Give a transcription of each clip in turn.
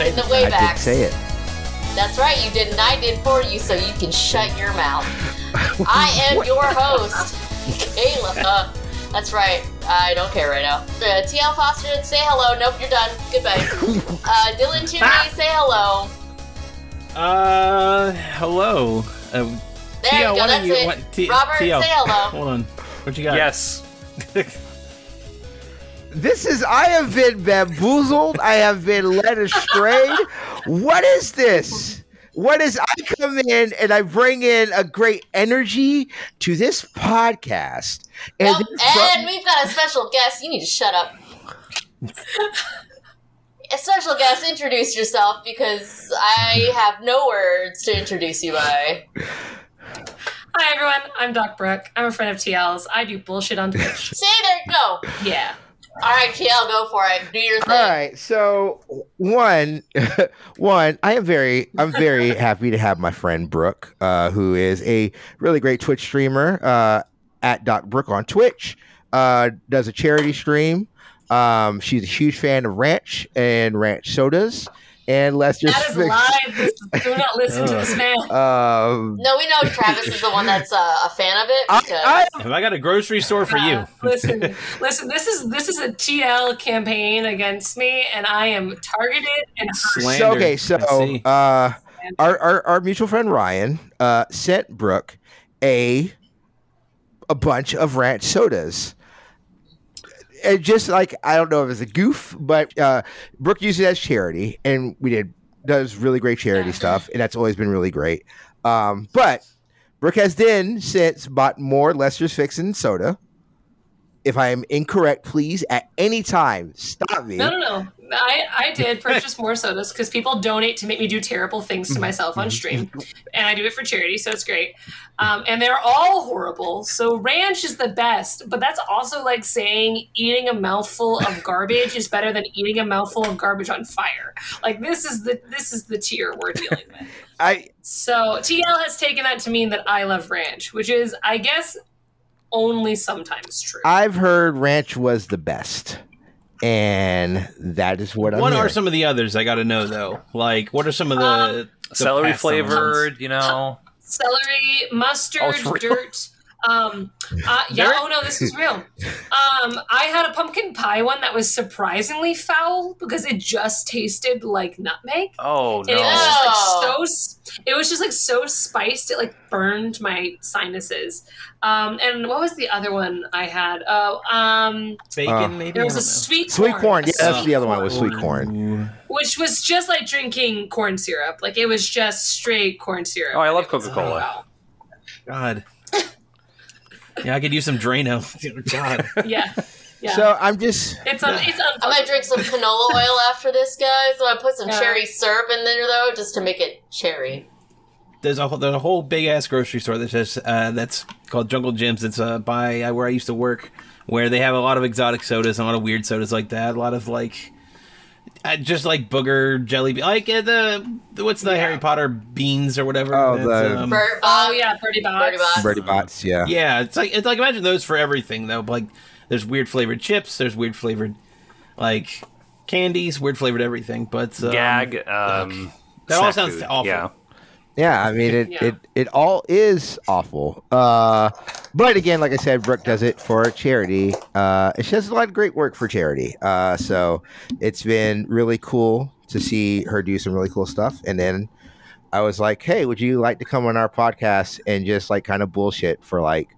say in the way I back. did say it. That's right, you did, and I did for you, so you can shut your mouth. I am your host, Kayla. Uh, that's right. I don't care right now. Uh, TL Foster, say hello. Nope, you're done. Goodbye. Uh, Dylan Chimney, say hello. Uh, hello. Uh, There Tia, you go. That's you- it. what- T- Robert, Tia, say hello. Hold on. What you got? Yes. This is I have been bamboozled. I have been led astray. What is this? What is I come in and I bring in a great energy to this podcast. And, Nope, this pro- and we've got a special guest. You need to shut up. a special guest, introduce yourself because I have no words to introduce you by. Hi everyone, I'm Doc Brooke. I'm a friend of TL's. I do bullshit on Twitch. Say there you go. Yeah. All right, TL, go for it. Do your thing. All right, so one, one, I am very, I'm very happy to have my friend Brooke, uh, who is a really great Twitch streamer uh, at Doc Brooke on Twitch. Uh, does a charity stream. Um, she's a huge fan of Ranch and Ranch sodas. And let's just That is fix- live. This- Do not listen to this man. Um, No, we know Travis is the one that's uh, a fan of it. I, Because I, Have I got a grocery store for you? Uh, listen, listen. This is this is a TL campaign against me, and I am targeted and hurt. Slander. so, okay, so uh, our, our our mutual friend Ryan uh, sent Brooke a a bunch of ranch sodas. And just like I don't know if it's a goof, but uh, Brooke used it as charity, and we did does really great charity Yeah. stuff, and that's always been really great. Um, but Brooke has then since bought more Lester's Fixin' soda. If I am incorrect, please at any time stop me. No, no, no. I, I did purchase more sodas because people donate to make me do terrible things to mm-hmm. myself on mm-hmm. stream, mm-hmm. and I do it for charity, so it's great. Um, and they're all horrible. So ranch is the best, but that's also like saying eating a mouthful of garbage is better than eating a mouthful of garbage on fire. Like this is the this is the tier we're dealing with. I So TL has taken that to mean that I love ranch, which is, I guess, only sometimes true. I've heard ranch was the best, and that is what I'm. what are some of the others I got to know though? Like, what are some of the, Um, the Celery past ones? flavored, you know. Celery, mustard, Oh, dirt. Um, uh, yeah. Dirt? Oh no, this is real. Um, I had a pumpkin pie one that was surprisingly foul because it just tasted like nutmeg. Oh And it was no. just like Oh. so. It was just like so spiced. It like burned my sinuses. Um, and what was the other one I had? Oh, um, Bacon, Uh, maybe. there was a don't sweet Sweet corn. a Yeah, that's sweet the other one was sweet corn. Which was just like drinking corn syrup. Like it was just straight corn syrup. Oh, I love Coca-Cola. God. Yeah, I could use some Drano. God. Yeah, yeah. So I'm just. it's un- it's I might drink some canola oil after this, guys. So I put some Yeah. cherry syrup in there though, just to make it cherry. There's a whole- there's a whole big ass grocery store that says uh, that's called Jungle Jim's. It's uh, by uh, where I used to work, where they have a lot of exotic sodas and a lot of weird sodas like that. A lot of like, uh, just like booger jelly, be- like uh, the, the what's the Harry Potter beans or whatever. Oh, the- um, Bert Oh yeah, Bertie Bott's. Bertie Bott's. Bertie Bott's, yeah. yeah, it's like it's like imagine those for everything though. Like there's weird flavored chips, there's weird flavored like candies, weird flavored everything. But um, Gag. Um, That all sounds food, awful. Yeah. Yeah, I mean it, Yeah. it it all is awful. Uh but again, like I said, Brooke does it for charity. Uh she does a lot of great work for charity. Uh so it's been really cool to see her do some really cool stuff. And then I was like, Hey, would you like to come on our podcast and just like kind of bullshit for like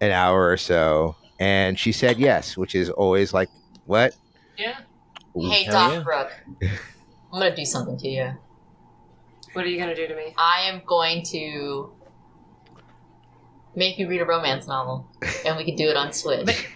an hour or so? And she said yes, which is always like, What? Yeah. Hey, Hell Doc yeah. Brooke. I'm gonna do something to you. What are you gonna do to me? I am going to make you read a romance novel, and we can do it on Switch.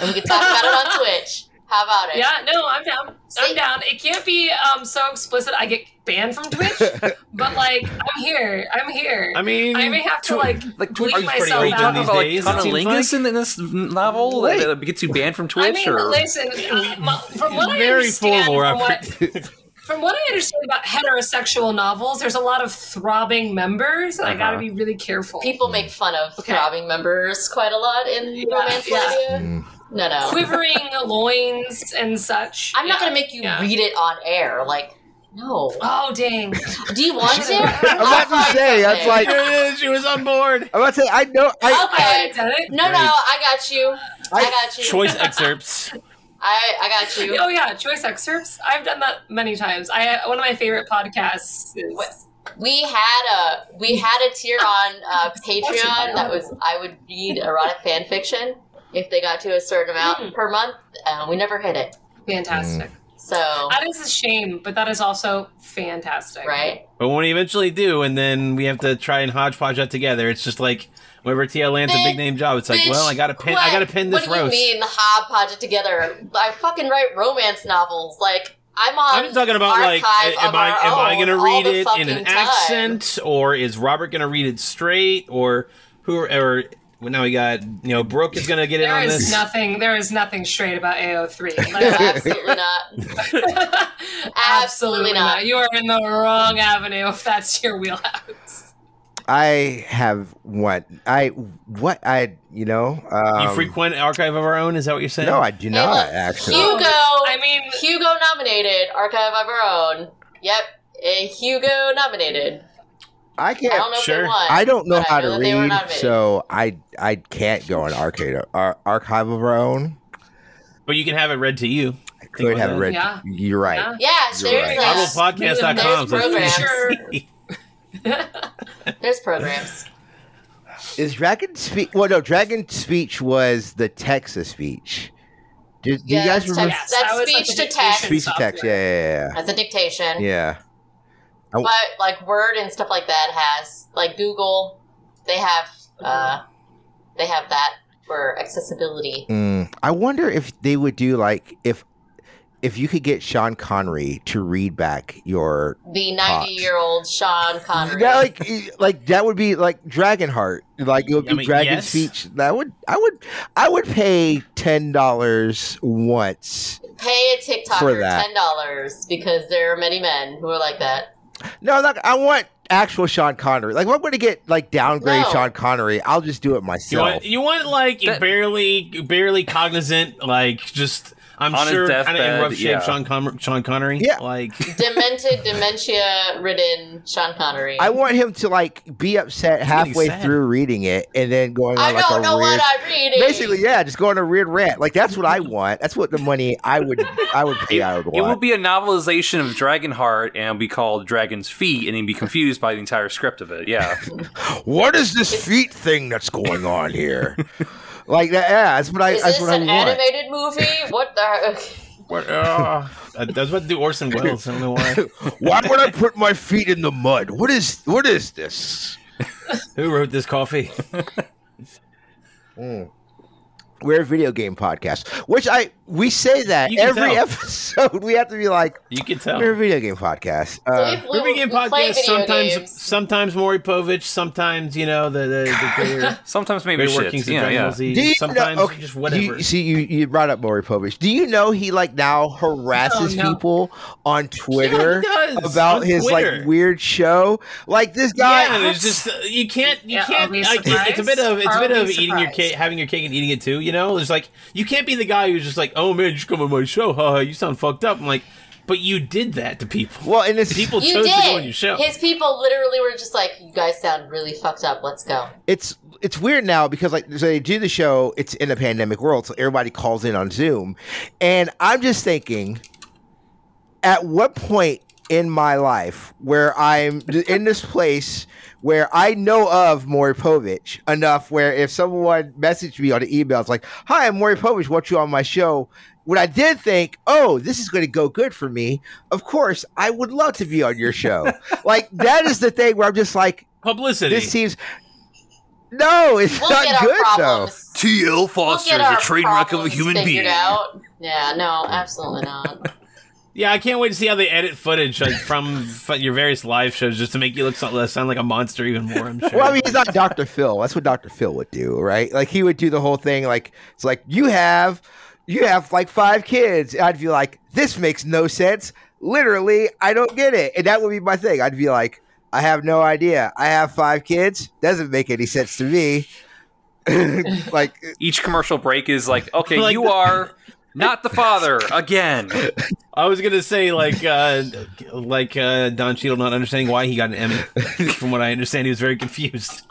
and we can talk about it on Twitch. How about it? Yeah, no, I'm down. See? I'm down. It can't be um so explicit I get banned from Twitch, but like I'm here. I'm here. I mean, I may have to tw- like Like bleep Twitch is pretty myself open out. these About, days, Like it seems cunnilingus in, in this novel Wait. that gets you banned from Twitch. I Twitch, mean, or listen, uh, my- from what I very understand, formal. from what, Robert. from what I understand about heterosexual novels, there's a lot of throbbing members, and I got to Uh-huh. be really careful. People make fun of Okay. throbbing members quite a lot in Yeah, romance yeah. media. Mm. No, no. quivering loins and such. I'm not gonna make you yeah. read it on air. Like, no. Oh dang! Do you want to? I'm about to say, that's like- Yeah, she was on board. I'm about to say, I know. I, I Okay. done it. No, no, I got you. I, I- got you. Choice excerpts. I, I got you. Oh yeah, choice excerpts. I've done that many times. I one of my favorite podcasts is We had a we had a tier on uh, Patreon that was I would read erotic fan fiction if they got to a certain amount Mm. per month. Uh, we never hit it. fantastic. So That is a shame, but that is also fantastic. right. But when we eventually do, and then we have to try and hodgepodge that together, it's just like whenever TL lands a big name job, it's like, Bitch, well, I gotta pin, I gotta pin this What do roast. you mean hop podge it together? I fucking write romance novels. Like I'm on. I'm talking about like, am I our am I gonna read it in an time. accent, or is Robert gonna read it straight, or who? Or well, now we got you know Brooke is gonna get in There on is this. nothing. There is nothing straight about AO3. Like, absolutely not. Absolutely not. You are in the wrong avenue if that's your wheelhouse. I have what I what I you know. Um, you frequent archive of our own? Is that what you're saying? No, I do not look, actually. Hugo. I mean, Hugo nominated. Archive of our own. Yep. A Hugo nominated. I I can't. don't know if Sure. they won. I don't know how I to that they were read, so I I can't go on arcade ar- archive of our own. but you can have it read to you. I could have about it read. Yeah. You're right. Yeah. Yeah, You're there's right. a, Audiblepodcast.com. There's programs. So. Is Dragon Speech? Well, no, Dragon Speech was the Texas speech. Do, do Yeah, you guys that's remember? Texas. That's that speech the to text. Speech to text. Yeah, yeah, yeah. That's a dictation. yeah. yeah. But like Word and stuff like that has like Google, they have uh they have that for accessibility. Mm, I wonder if they would do like if if you could get Sean Connery to read back your The ninety year old Sean Connery. that like like that would be like Dragonheart. Like it would be I mean, Dragon yes. Speech. That would I would I would pay ten dollars once. Pay a For TikToker that. ten dollars because there are many men who are like that. No, I'm I want actual Sean Connery. Like if I'm going to get like downgrade No. Sean Connery, I'll just do it You myself. want, you want like That- barely barely cognizant, like just I'm On sure kind of in rough shape yeah. Sean Con- Sean Connery. Yeah. like Demented, dementia ridden Sean Connery. I want him to like be upset halfway through reading it and then going on I like don't a know weird. what I'm reading. Basically, yeah, just go on a weird rant. Like that's what I want. That's what the money I would I would pay. I would want. It want. would be a novelization of Dragonheart and be called Dragon's Feet, and he'd be confused by the entire script of it. Yeah. what is this feet thing that's going on here? like that. Yeah, that's what I. Is that's this what I an want. animated movie? What the? what, uh, that's what do Orson Welles. I don't know why. Why would I put my feet in the mud? What is what is this? Who wrote this coffee? Mm. We're a video game podcast, which I we say that every tell. episode. We have to be like You can tell. we're a video game podcast. So Uh, if we, Movie game we podcast. video Sometimes, games. sometimes Maury Povich. Sometimes you know the the, the greater, Sometimes maybe greater shit. workings Yeah, Dragon yeah. Ball Z. Sometimes know, okay, just whatever. You, see, you you brought up Maury Povich. Do you know he like now harasses Oh, no. people on Twitter Yeah, about on his Twitter. like weird show? Like this guy. yeah, there's just uh, you can't you Yeah, can't. Like, it's a bit of it's a bit we of eating your cake, having your cake and eating it too. You know, there's like you can't be the guy who's just like, oh man, you just come on my show, haha, you sound fucked up. I'm like, but you did that to people. well, and it's people You chose did. to go on your show. His people literally were just like, "You guys sound really fucked up. Let's go." it's it's weird now because like so they do the show it's in a pandemic world so everybody calls in on zoom and i'm just thinking at what point in my life where i'm in this place where i know of Maury Povich enough where if someone messaged me on the email it's like hi i'm Maury Povich want you on my show when I did think, oh, this is going to go good for me, of course, I would love to be on your show. like, that is the thing where I'm just like, Publicity. this seems. No, it's We'll not good problems. T.L. We'll Foster is a train wreck of a human being. Out. Yeah, no, absolutely not. Yeah, I can't wait to see how they edit footage like from f- your various live shows just to make you look so- sound like a monster even more. I'm sure. Well, I mean, he's not Dr. Phil. That's what Dr. Phil would do, right? Like he would do the whole thing. Like it's like you have, you have like five kids. I'd be like, this makes no sense. Literally, I don't get it. And that would be my thing. I'd be like, I have no idea. I have five kids. Doesn't make any sense to me. like Each commercial break is like, okay, Like you the- are not the father again. I was gonna say like uh like uh Don Cheadle not understanding why he got an Emmy. From what I understand, he was very confused.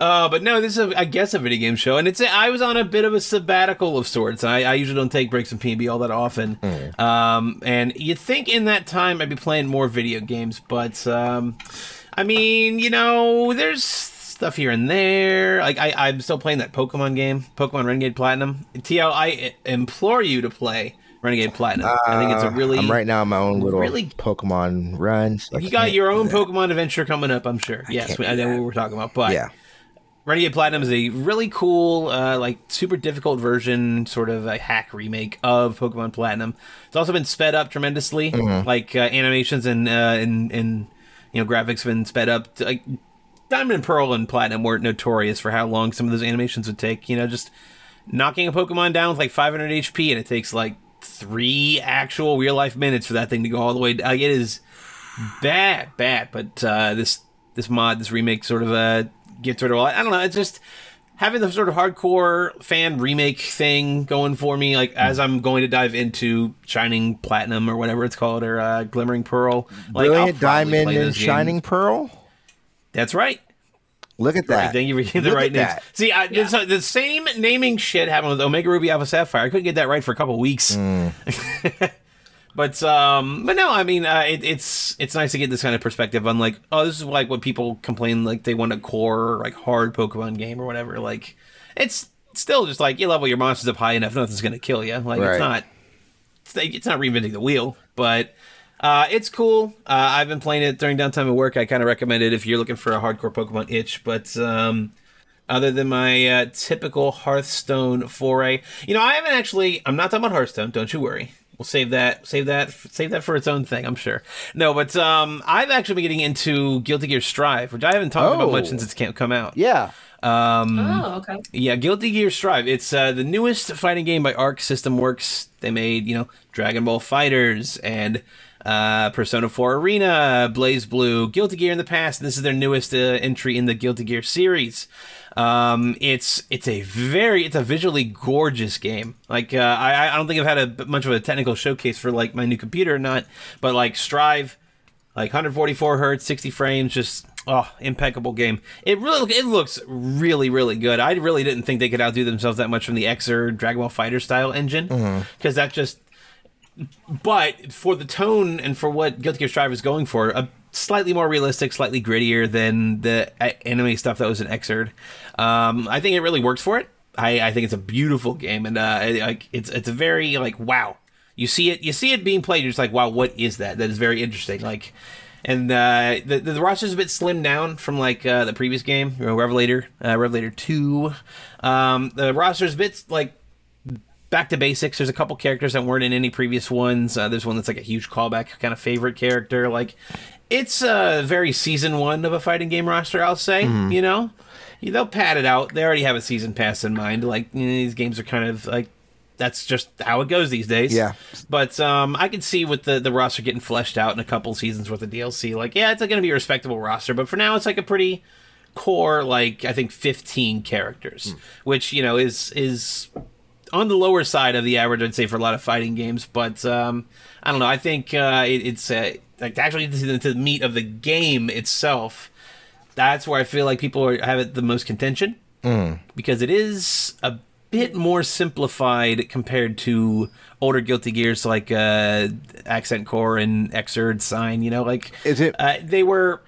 Uh, but no, this is a, I guess a video game show, and it's a, I was on a bit of a sabbatical of sorts. I, I usually don't take breaks from PB all that often, um, and you'd think in that time I'd be playing more video games, but um, I mean, you know, there's stuff here and there. Like I, I'm still playing that Pokemon game, Pokemon Renegade Platinum. TL, I implore you to play Renegade Platinum. I think it's a uh, really I'm right now on my own little really- Pokemon run. so you got your own. Pokemon adventure coming up, I'm sure. Yes, we, I know what we're talking about, but Yeah. Renegade Platinum is a really cool, uh, like super difficult version, sort of a hack remake of Pokemon Platinum. It's also been sped up tremendously, Mm-hmm. like uh, animations and uh, and and you know graphics have been sped up. Like Diamond and Pearl and Platinum weren't notorious for how long some of those animations would take. You know, just knocking a Pokemon down with like 500 HP, and it takes like three actual real life minutes for that thing to go all the way. Like it is bad, bad. But uh, this this mod, this remake, sort of uh, gets rid of all. I don't know. It's just having the sort of hardcore fan remake thing going for me. Like as I'm going to dive into Shining Platinum or whatever it's called, or uh, Glimmering Pearl, like Brilliant Diamond and. Shining Pearl. That's right. Look at Right, that. thank you for getting the Look right at names. that. See, I, it's, uh, the same naming shit happened with Omega Ruby Alpha Sapphire. I couldn't get that right for a couple weeks. Mm. but um, but no, I mean, uh, it, it's it's nice to get this kind of perspective on like, oh, this is like what people complain like they want a core like hard Pokemon game or whatever. Like, it's still just like you level your monsters up high enough, nothing's gonna kill you. Like, Right. it's not it's, it's not reinventing the wheel, but uh, it's cool. Uh, I've been playing it during downtime at work. I kind of recommend it if you're looking for a hardcore Pokemon itch. But um, other than my uh, typical Hearthstone foray, you know, I haven't actually. I'm not talking about Hearthstone. Don't you worry. We'll save that. Save that. Save that for its own thing. I'm sure. No, but um, I've actually been getting into Guilty Gear Strive, which I haven't talked about Oh. much since it's can't come out. Yeah. Oh, okay. Yeah, Guilty Gear Strive. It's uh, the newest fighting game by Arc System Works. They made, you know, Dragon Ball FighterZ and uh, Persona 4 Arena, BlazBlue, Guilty Gear in the past. This is their newest uh, entry in the Guilty Gear series. Um, it's it's a very it's a visually gorgeous game. Like uh, I I don't think I've had a much of a technical showcase for like my new computer or not, but like Strive like 144 hertz, 60 frames, just oh, impeccable game. It really it looks really really good. I really didn't think they could outdo themselves that much from the Xrd Dragon Ball Fighter style engine because that just. But for the tone and for what Guilty Gear Strive is going for, a slightly more realistic, slightly grittier than the anime stuff that was in Xrd. Um, I think it really works for it. I, I think it's a beautiful game, and uh, it's it's a very like wow. You see it, you see it being played. You're just like, wow, what is that? That is very interesting. Like, and uh, the the roster's a bit slimmed down from like uh, the previous game, Revelator, uh, Revelator Two. Um, the roster's a bit like back to basics. There's a couple characters that weren't in any previous ones. Uh, there's one that's like a huge callback kind of favorite character. Like, it's a very season one of a fighting game roster. I'll say, you know, they'll pad it out. They already have a season pass in mind. Like you know, these games are kind of like that's just how it goes these days. Yeah. But um, I can see with the the roster getting fleshed out in a couple seasons worth of DLC. Like, yeah, it's going to be a respectable roster. But for now, it's like a pretty core, like I think 15 characters, which you know is is on the lower side of the average, I'd say, for a lot of fighting games. But um, I don't know. I think uh, it, it's uh, like actually to the, to the meat of the game itself. That's where I feel like people are, have it the most contention because it is a bit more simplified compared to older Guilty Gears like uh, Accent Core and Xrd Sign. You know, like Is it? uh, they were.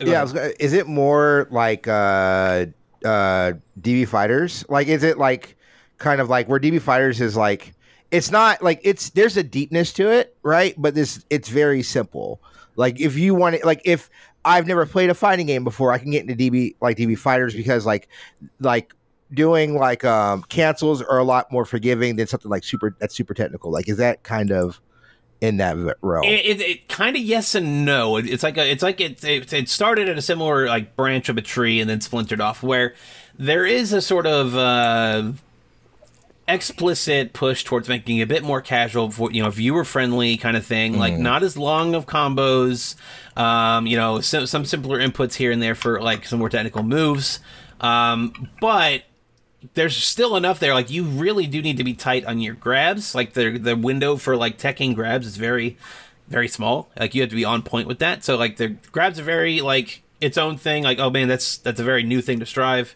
yeah. Gonna- is it more like uh, uh, DB Fighters? Like, is it like kind of like where DB Fighters is like? It's not like it's there's a deepness to it, right? But this it's very simple. Like if you want it, like if I've never played a fighting game before, I can get into DB like DB Fighters because like like doing like um cancels are a lot more forgiving than something like super that's super technical. Like is that kind of in that realm? It, it, it kind of yes and no. It, it's like a, it's like it, it it started at a similar like branch of a tree and then splintered off. Where there is a sort of uh, explicit push towards making it a bit more casual, you know, viewer friendly kind of thing. Like not as long of combos. Um, you know, some, some simpler inputs here and there for like some more technical moves. Um, but there's still enough there. Like you really do need to be tight on your grabs. Like the the window for like teching grabs is very very small. Like you have to be on point with that. So like the grabs are very like its own thing. Like oh man, that's that's a very new thing to strive.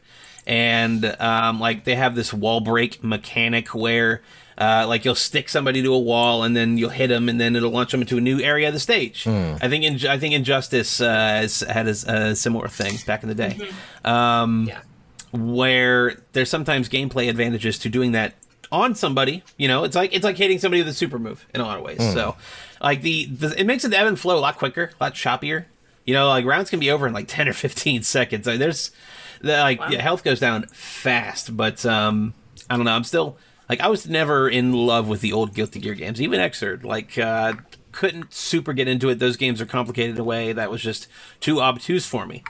And um, like they have this wall break mechanic where uh, like you'll stick somebody to a wall and then you'll hit them and then it'll launch them into a new area of the stage. I think in I think Injustice uh, has had a, a similar thing back in the day. Um, Yeah. where there's sometimes gameplay advantages to doing that on somebody. You know, it's like it's like hitting somebody with a super move in a lot of ways. So, like the, the it makes it ebb and flow a lot quicker, a lot choppier. You know, like rounds can be over in like ten or fifteen seconds. Like there's the like Wow. yeah, health goes down fast, but um, I don't know. I'm still like I was never in love with the old Guilty Gear games, even Xrd. Like uh, couldn't super get into it. Those games are complicated in a way that was just too obtuse for me.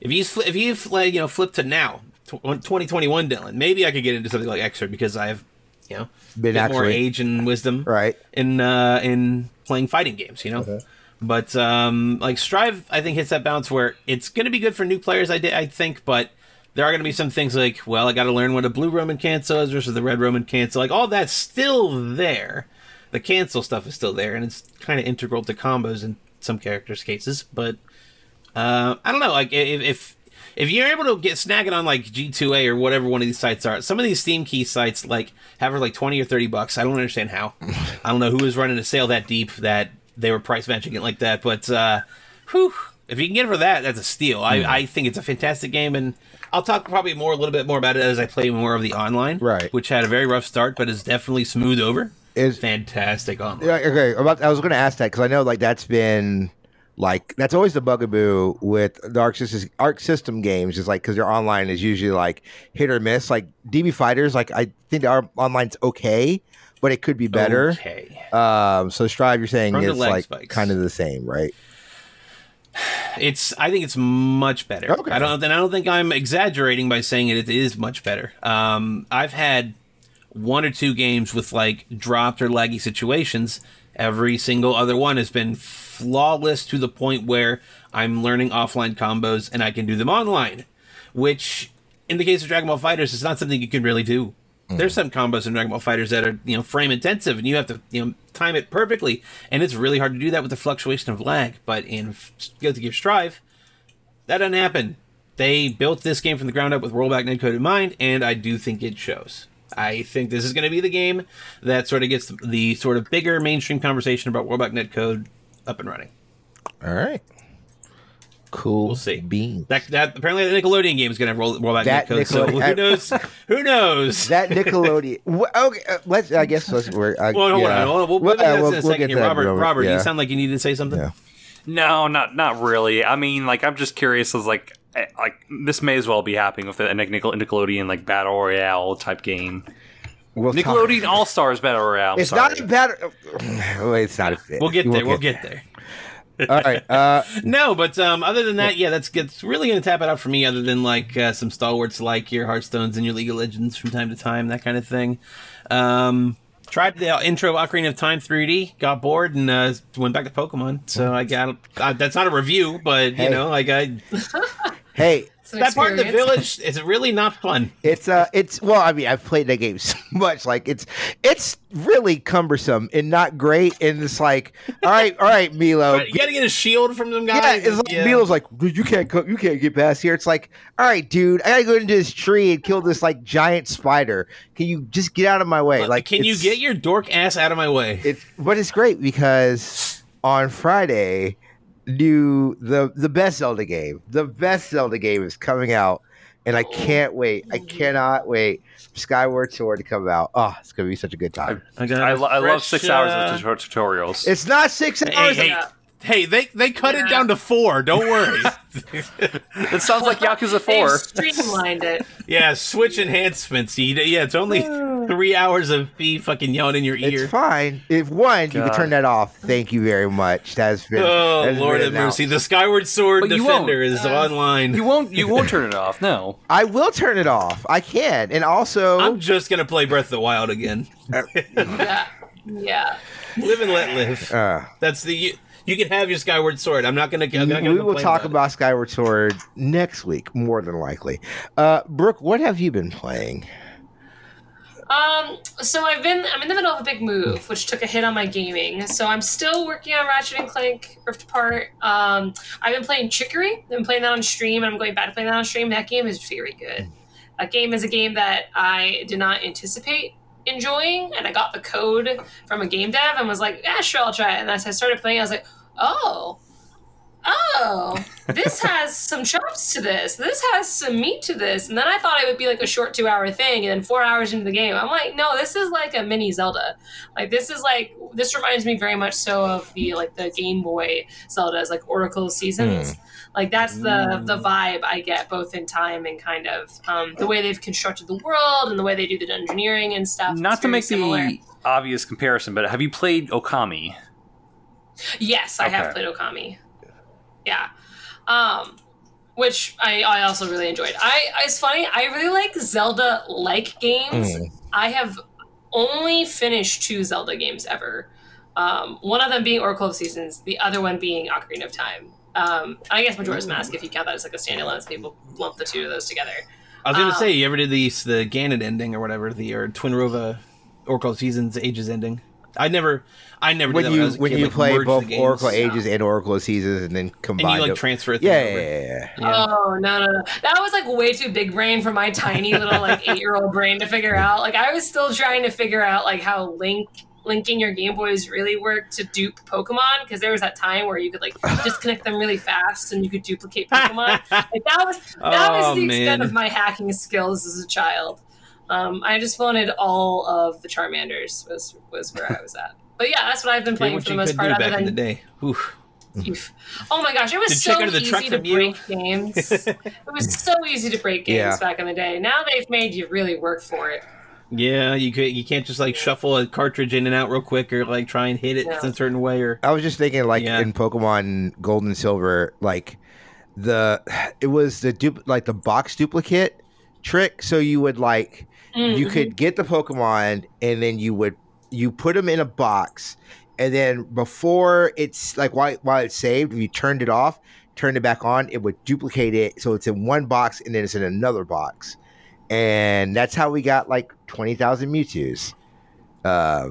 If you fl- if you like you know flip to now, 2021, Dylan, maybe I could get into something like Xrd because I have you know Been bit more age and wisdom Right. in uh, in playing fighting games. You know. But um, like Strive, I think hits that balance where it's going to be good for new players. I, I think, but there are going to be some things like, well, I got to learn what a blue Roman cancel is versus the red Roman cancel. Like all that's still there. The cancel stuff is still there, and it's kind of integral to combos in some characters' cases. But uh, I don't know. Like if if if you're able to get snag it on like G2A or whatever one of these sites are, some of these Steam key sites like have her like twenty or thirty bucks. I don't understand how. I don't know who is running a sale that deep that they were price matching it like that. But uh, whew, if you can get it for that, that's a steal. I, I think it's a fantastic game, and I'll talk probably more a little bit more about it as I play more of the online, Right. Which had a very rough start, but is definitely smooth over. Is- fantastic online. Yeah, okay. About, I was going to ask that because I know like that's been like that's always the bugaboo with the Arc System, Arc System games is like because their online is usually like hit or miss. Like DB Fighters, like I think our online's okay, but it could be better. Okay. Um, so Strive, you're saying the it's like spikes. kind of the same, right? It's. I think it's much better. Okay. I don't. And I don't think I'm exaggerating by saying it. It is much better. Um, I've had one or two games with like dropped or laggy situations. Every single other one has been flawless to the point where I'm learning offline combos and I can do them online. Which, in the case of Dragon Ball FighterZ, is not something you can really do. Mm. There's some combos in Dragon Ball FighterZ that are you know frame intensive, and you have to you know time it perfectly, and it's really hard to do that with the fluctuation of lag. But in Guilty Gear Strive, that doesn't happen. They built this game from the ground up with rollback netcode in mind, and I do think it shows. I think this is going to be the game that sort of gets the sort of bigger mainstream conversation about rollback netcode up and running. All right. Cool. We'll see. Beans. That, that apparently the Nickelodeon game is going to have roll, rollback That netcode. So who knows? Who knows? That Nickelodeon. Okay, uh, let's. I guess let's. We're, uh, well, hold yeah. on, hold on. We'll, Well, we'll, uh, we'll, we'll- in a we'll get here. that, Robert, Robert, Robert, yeah. you sound like you needed to say something. Yeah. No, not not really. I mean, like I'm just curious. As like, like this may as well be happening with a Nickel- Nickelodeon like battle royale type game. We'll Nickelodeon All Stars battle royale. I'm It's sorry. not a bad. Oh, it's not a fit. We'll get there. We'll get there. All right. Uh, No, but um, other than that, yeah, that's that's really going to tap it out for me. Other than like uh, some stalwarts like your Hearthstones and your League of Legends from time to time, that kind of thing. Um, tried the intro Ocarina of Time 3D, got bored, and uh, went back to Pokemon. So I got uh, that's not a review, but you Hey. know, like I hey, It's an that part of the village is really not fun. it's uh, it's well. I mean, I've played that game so much. Like, it's it's really cumbersome and not great. And it's like, all right, all right, Mido. But you got to get a shield from them Yeah, guys. it's like Mido's like, dude, you can't co- you can't get past here. It's like, all right, dude, I gotta go into this tree and kill this like giant spider. Can you just get out of my way? Like, can you get your dork ass out of my way? It's but it's great because on Friday, new the the best Zelda game, the best Zelda game is coming out, and I can't wait. I cannot wait. Skyward Sword to come out. Oh, it's gonna be such a good time. I, got I, a lo- I love fresh, six hours uh, of tutorials. It's not six Hey, hours. hey, Yeah. hey, they they cut it down to four. Don't worry. it sounds like Yakuza They've Four. streamlined it. yeah, Switch enhancements. Yeah, it's only three hours of me fucking yelling in your ear. It's fine. If one, you can turn that off. Thank you very much. That's been. Oh that's Lord been have mercy! announced. The Skyward Sword But. Defender is online. You won't. You won't turn it off. No. I will turn it off. I can, and also, I'm just gonna play Breath of the Wild again. Yeah. Yeah. live and let live. uh, That's the you, you can have your Skyward Sword. I'm not gonna. I'm gonna we will complain talk about. about Skyward Sword next week, more than likely. Uh, Brooke, what have you been playing? Um, so I've been I'm in the middle of a big move, which took a hit on my gaming. So I'm still working on Ratchet and Clank Rift Apart. Um, I've been playing Chicory. I've been playing that on stream, and I'm going back to playing that on stream. That game is very good. That game is a game that I did not anticipate enjoying, and I got the code from a game dev and was like, yeah, sure, I'll try it. And as I started playing, I was like, oh. Oh, this has some chops to this. This has some meat to this. And then I thought it would be like a short two hour thing. And then four hours into the game, I'm like, no, this is like a mini Zelda. Like this is like this reminds me very much so of the like the Game Boy Zeldas, like Oracle Seasons. Hmm. Like that's the the vibe I get both in time and kind of um, the way they've constructed the world and the way they do the engineering and stuff. Not to make similar. the obvious comparison, but have you played Okami? Yes, I have played Okami. Yeah. Um which I, I also really enjoyed. I it's funny, I really like Zelda like games. Mm. I have only finished two Zelda games ever. Um, one of them being Oracle of Seasons, the other one being Ocarina of Time. Um, I guess Majora's Mask, if you count that as like a standalone, so people lump the two of those together. I was gonna um, say, you ever did the the Ganon ending or whatever, the or Twinrova Oracle Seasons Ages ending? I never, I never When did that you I was when kid, you like, play both games. Oracle Ages and Oracle Seasons, and then combine, and combine you like transfer things yeah, over. yeah, yeah, yeah. Yeah. Oh no, no, no! That was like way too big brain for my tiny little like eight year old brain to figure out. Like I was still trying to figure out like how link linking your Game Boys really work to dupe Pokemon because there was that time where you could like disconnect them really fast and you could duplicate Pokemon. like that was that Oh, was the extent of my hacking skills as a child. Um, I just wanted all of the Charmanders was was where I was at. But yeah, that's what I've been playing for the most part. do Other back in the day. Oof. Oof. Oh my gosh, it was Did so check under the easy to from you? break games. it was so easy to break games Yeah. back in the day. Now they've made you really work for it. Yeah, you could. You can't just like shuffle a cartridge in and out real quick, or like try and hit it Yeah. a certain way, or I was just thinking, like Yeah. in Pokemon Gold and Silver, like the it was the dup- like the box duplicate trick. So you would like you Mhm. could get the Pokemon and then you would you put them in a box, and then before it's like while while it's saved, if you turned it off, turned it back on, it would duplicate it so it's in one box and then it's in another box, and that's how we got like twenty thousand Mewtwo's. Uh,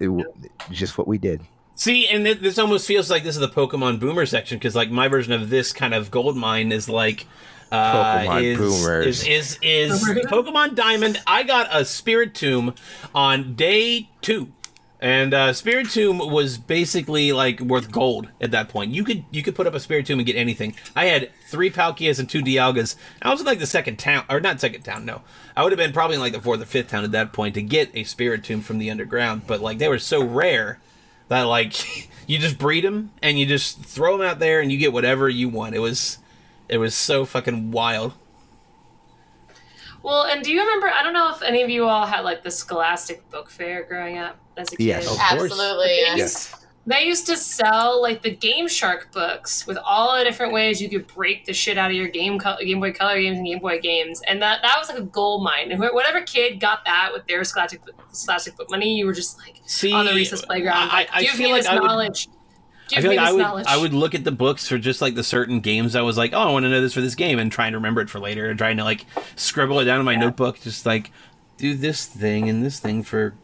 it, just what we did. See, and th- this almost feels like this is the Pokemon Boomer section because, like, my version of this kind of gold mine is like uh, Pokemon is, Boomers. is is is Pokemon Diamond. I got a Spiritomb on day two, and uh, Spiritomb was basically like worth gold at that point. You could you could put up a Spiritomb and get anything. I had three Palkias and two Dialgas. I was in like the second town, or not second town. No, I would have been probably in like the fourth or fifth town at that point to get a Spiritomb from the underground. But like they were so rare that like you just breed them and you just throw them out there and you get whatever you want. It was it was so fucking wild. Well, and do you remember? I don't know if any of you all had like the Scholastic Book Fair growing up as a kid. Yes. Of. Absolutely. They Yes. used- They used to sell like the Game Shark books with all the different ways you could break the shit out of your game Co- Game Boy Color games and Game Boy games, and that that was like a gold mine. And wh- whatever kid got that with their Scholastic Scholastic book money, you were just like See, on the recess playground. I, like, I Give feel like this I would. knowledge. Give I feel me like this I would, knowledge. I would look at the books for just like the certain games I was like, oh, I want to know this for this game, and try and remember it for later, and trying to like scribble it down in my notebook, just like do this thing and this thing for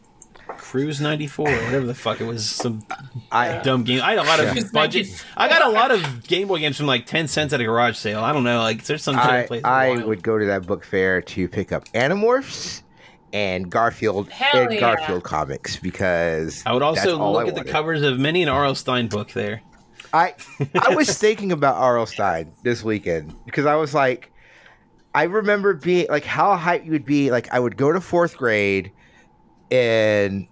Cruise ninety four, whatever the fuck it was, some I dumb game. I had a lot of Yeah. budget. I got a lot of Game Boy games from like ten cents at a garage sale. I don't know, like there's some shit I, I. I would go to that book fair to pick up Animorphs and Garfield Hell and yeah. Garfield comics because I would that's also all look I at the covers of many an R.L. Stine book there. I I was thinking about R.L. Stine this weekend because I was like, I remember being like how hyped you would be. Like I would go to fourth grade and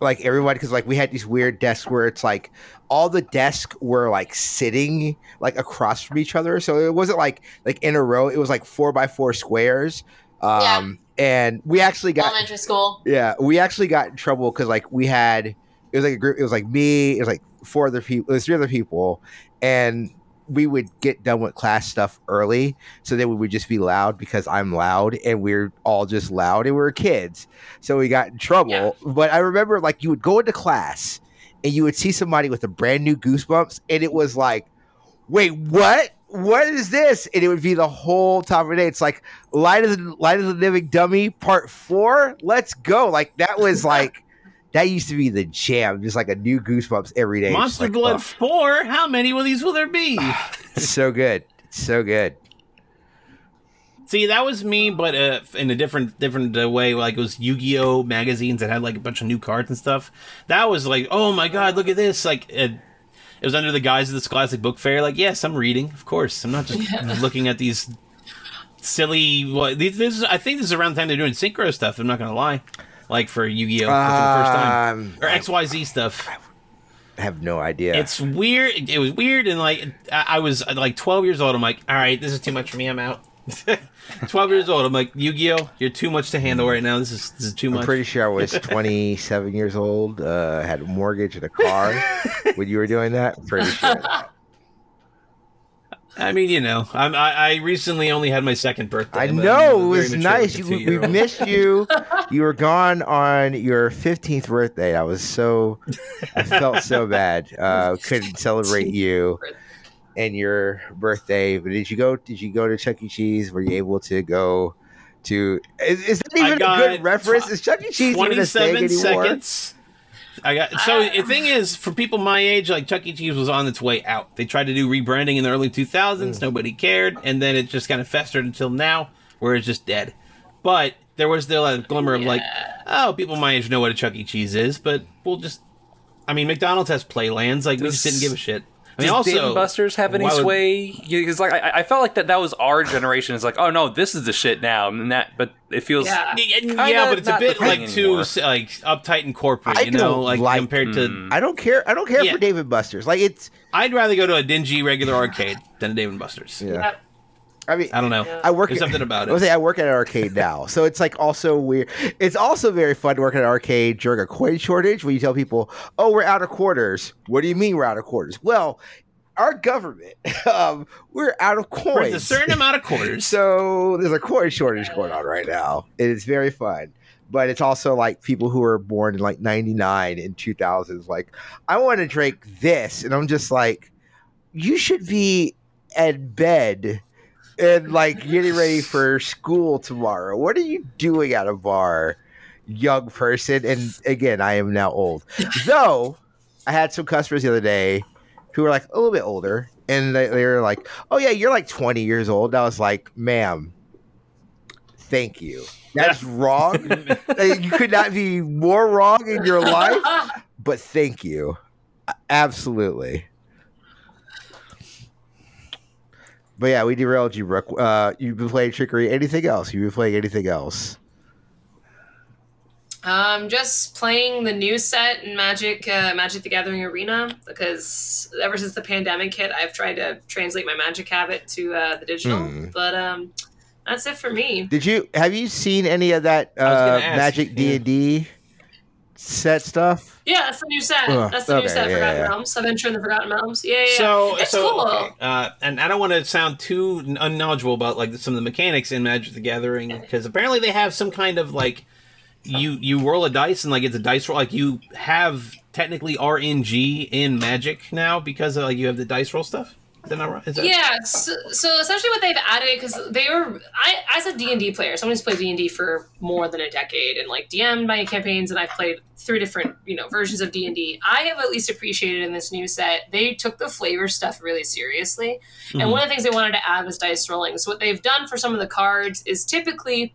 like everybody because like we had these weird desks where it's like all the desks were like sitting like across from each other so it wasn't like like in a row it was like four by four squares Um, and we actually got Elementary school. yeah, we actually got in trouble because like we had it was like a group. It was like me. It was like four other people. It was three other people, and we would get done with class stuff early, so then we would just be loud because I'm loud, and we're all just loud, and we were kids, so we got in trouble. Yeah. But I remember like you would go into class, and you would see somebody with a brand new goosebumps, and it was like, wait, what? What is this? And it would be the whole top of the day. It's like Light of the Night of the Living Dummy Part Four. Let's go! Like that was like that used to be the jam. Just like a new Goosebumps every day. Monster like, Blood oh, 4? How many of these will there be? so good. So good. See, that was me, but uh, in a different different uh, way. Like it was Yu-Gi-Oh magazines that had like a bunch of new cards and stuff. That was like, oh my god, look at this! Like it, it was under the guise of the Scholastic Book Fair. Like, yes, I'm reading, of course. I'm not just looking at these silly. What these? This is, I think this is around the time they're doing synchro stuff. I'm not gonna lie, like for Yu-Gi-Oh for the first time Um, or X Y Z stuff. I have no idea. It's weird. It was weird, and like I I was like 12 years old. I'm like, all right, this is too much for me. I'm out. 12 years old. I'm like, Yu-Gi-Oh, you're too much to handle right now. This is this is too much. I'm pretty sure I was 27 years old. Uh, had a mortgage and a car when you were doing that. Pretty sure. I mean, you know, I'm, I I recently only had my second birthday. I know it was nice. You, we missed you. You were gone on your 15th birthday. I was so, I felt so bad. Uh, couldn't celebrate you and your birthday. But did you go? Did you go to Chuck E. Cheese? Were you able to go to? Is, is that even a good reference? Is Chuck E. Cheese even a thing 27 anymore? seconds. I got so the thing is for people my age, like Chuck E. Cheese was on its way out. They tried to do rebranding in the early 2000s. Mm. Nobody cared, and then it just kind of festered until now, where it's just dead. But there was still a glimmer of like, oh, people my age know what a Chuck E. Cheese is, but we'll just. I mean, McDonald's has playlands. Like we just didn't give a shit. I mean, Does also, Dave and Buster's have any would- sway? Because like I, I felt like that that was our generation. It's like, oh no, this is the shit now, and that. But it feels Yeah. Yeah, Kinda yeah, but it's a bit like too like uptight and corporate, I you know, like, like- compared to. Mm. I don't care. I don't care Yeah. for Dave and Buster's. Like it's. I'd rather go to a dingy regular arcade than a Dave and Buster's. Yeah. Yep. I mean, I don't know. I work There's at, something about I would it. say I work at an arcade now, so it's like also weird. It's also very fun to work at an arcade during a coin shortage when you tell people, "Oh, we're out of quarters." What do you mean we're out of quarters? Well, our government, um, we're out of coins. There's a certain amount of quarters. so there's a coin shortage going on right now. It is very fun. But it's also like people who are born in like 99 and 2000s, like, I want to drink this. And I'm just like, you should be in bed and like getting ready for school tomorrow. What are you doing at a bar, young person? And again, I am now old. Though I had some customers the other day who were like a little bit older, and they, they were like, "Oh yeah, you're like 20 years old." And I was like, "Ma'am, thank you. That's wrong. You could not be more wrong in your life, but thank you. Absolutely." But yeah, we derailed you, Brooke. Uh, you've been playing Chicory. Anything else? You've been playing anything else? Um, just playing the new set in Magic, uh, Magic the Gathering Arena because ever since the pandemic hit, I've tried to translate my Magic habit to uh, the digital. Hmm. But um, that's it for me. Did you have you seen any of that uh, Magic D and D set stuff? Yeah, that's the new set. Ugh, that's the new okay, set, yeah, Forgotten yeah. Realms. Adventure in the Forgotten Realms. Yeah, yeah. yeah. So, it's so cool. okay, uh, and I don't want to sound too unknowledgeable about like some of the mechanics in Magic the Gathering because apparently they have some kind of like you you roll a dice and like it's a dice roll like you have technically RNG in Magic now because of, like you have the dice roll stuff. Is that Yeah, so, so essentially what they've added because they were I as a D and D player, someone who's played D and D for more than a decade and like DM'd my campaigns, and I've played three different you know versions of D and D. I have at least appreciated in this new set they took the flavor stuff really seriously, Mhm. and one of the things they wanted to add was dice rolling. So what they've done for some of the cards is typically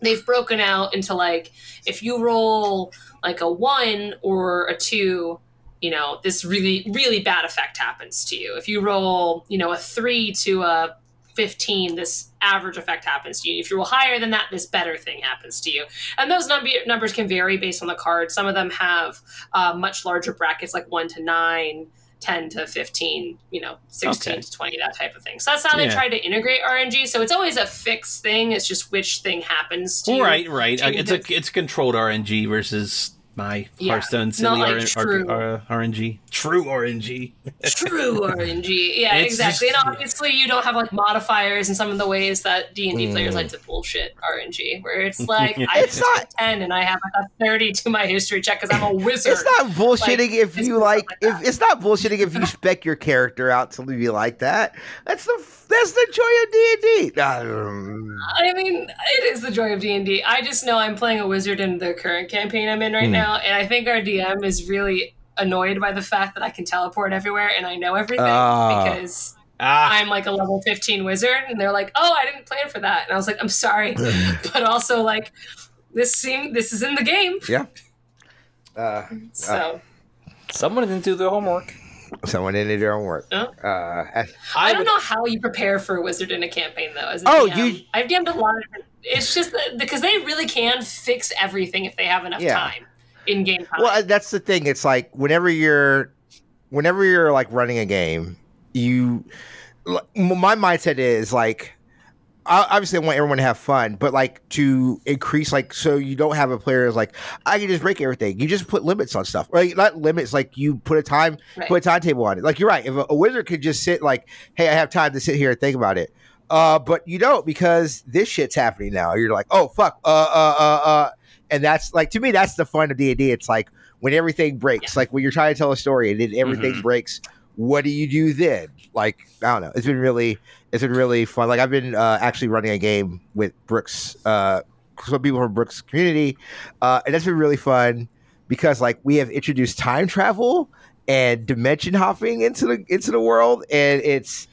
they've broken out into like if you roll like a one or a two you know this really really bad effect happens to you if you roll you know a three to a 15 this average effect happens to you if you roll higher than that this better thing happens to you and those number, numbers can vary based on the card some of them have uh, much larger brackets like 1 to 9 10 to 15, you know, 16 Okay. to 20, that type of thing. So that's how they try to integrate RNG. So it's always a fixed thing. It's just which thing happens to you. Right, right. It's a it's controlled RNG versus my Yeah, Hearthstone not silly like R- true. R- R- RNG. True RNG. True RNG. Yeah, It's exactly. just- and obviously you don't have like modifiers in some of the ways that D&D Mm. players like to bullshit RNG, where it's like, I It's not- 10 and I have like a 30 to my history check because I'm a wizard. It's not bullshitting if you like. like if it's not bullshitting if you spec your character out to be like that. That's the that's the joy of D and D. I mean, it is the joy of D and D. I just know I'm playing a wizard in the current campaign I'm in right Hmm. now, and I think our DM is really annoyed by the fact that I can teleport everywhere and I know everything Ah. because Ah, I'm like a level 15 wizard, and they're like, "Oh, I didn't plan for that," and I was like, "I'm sorry," but also like, this seem this is in the game, Uh, so Someone didn't do their homework. someone didn't do their homework. work. Oh. Uh, I, I don't would, know how you prepare for a wizard in a campaign though. As a Oh, DM. you- I've DM'd a lot of. It's just because they really can fix everything if they have enough Yeah. time in game time. Well, that's the thing. It's like whenever you're, whenever you're like running a game, you, my mindset is like, obviously I want everyone to have fun, but like to increase, like, so you don't have a player is like, I can just break everything. You just put limits on stuff, right? Not limits, like you put a time, Right. put a timetable on it. Like you're right. If a, a wizard could just sit, like, hey, I have time to sit here and think about it. Uh, but you don't because this shit's happening now. You're like, oh fuck, uh, uh, uh, uh, and that's like to me, that's the fun of D and D. It's like when everything breaks, like when you're trying to tell a story and then everything Mhm. breaks. What do you do then? Like I don't know. It's been really, it's been really fun. Like I've been uh, actually running a game with Brooks, uh, some people from Brooke's community, uh, and that's been really fun because like we have introduced time travel and dimension hopping into the into the world, and it's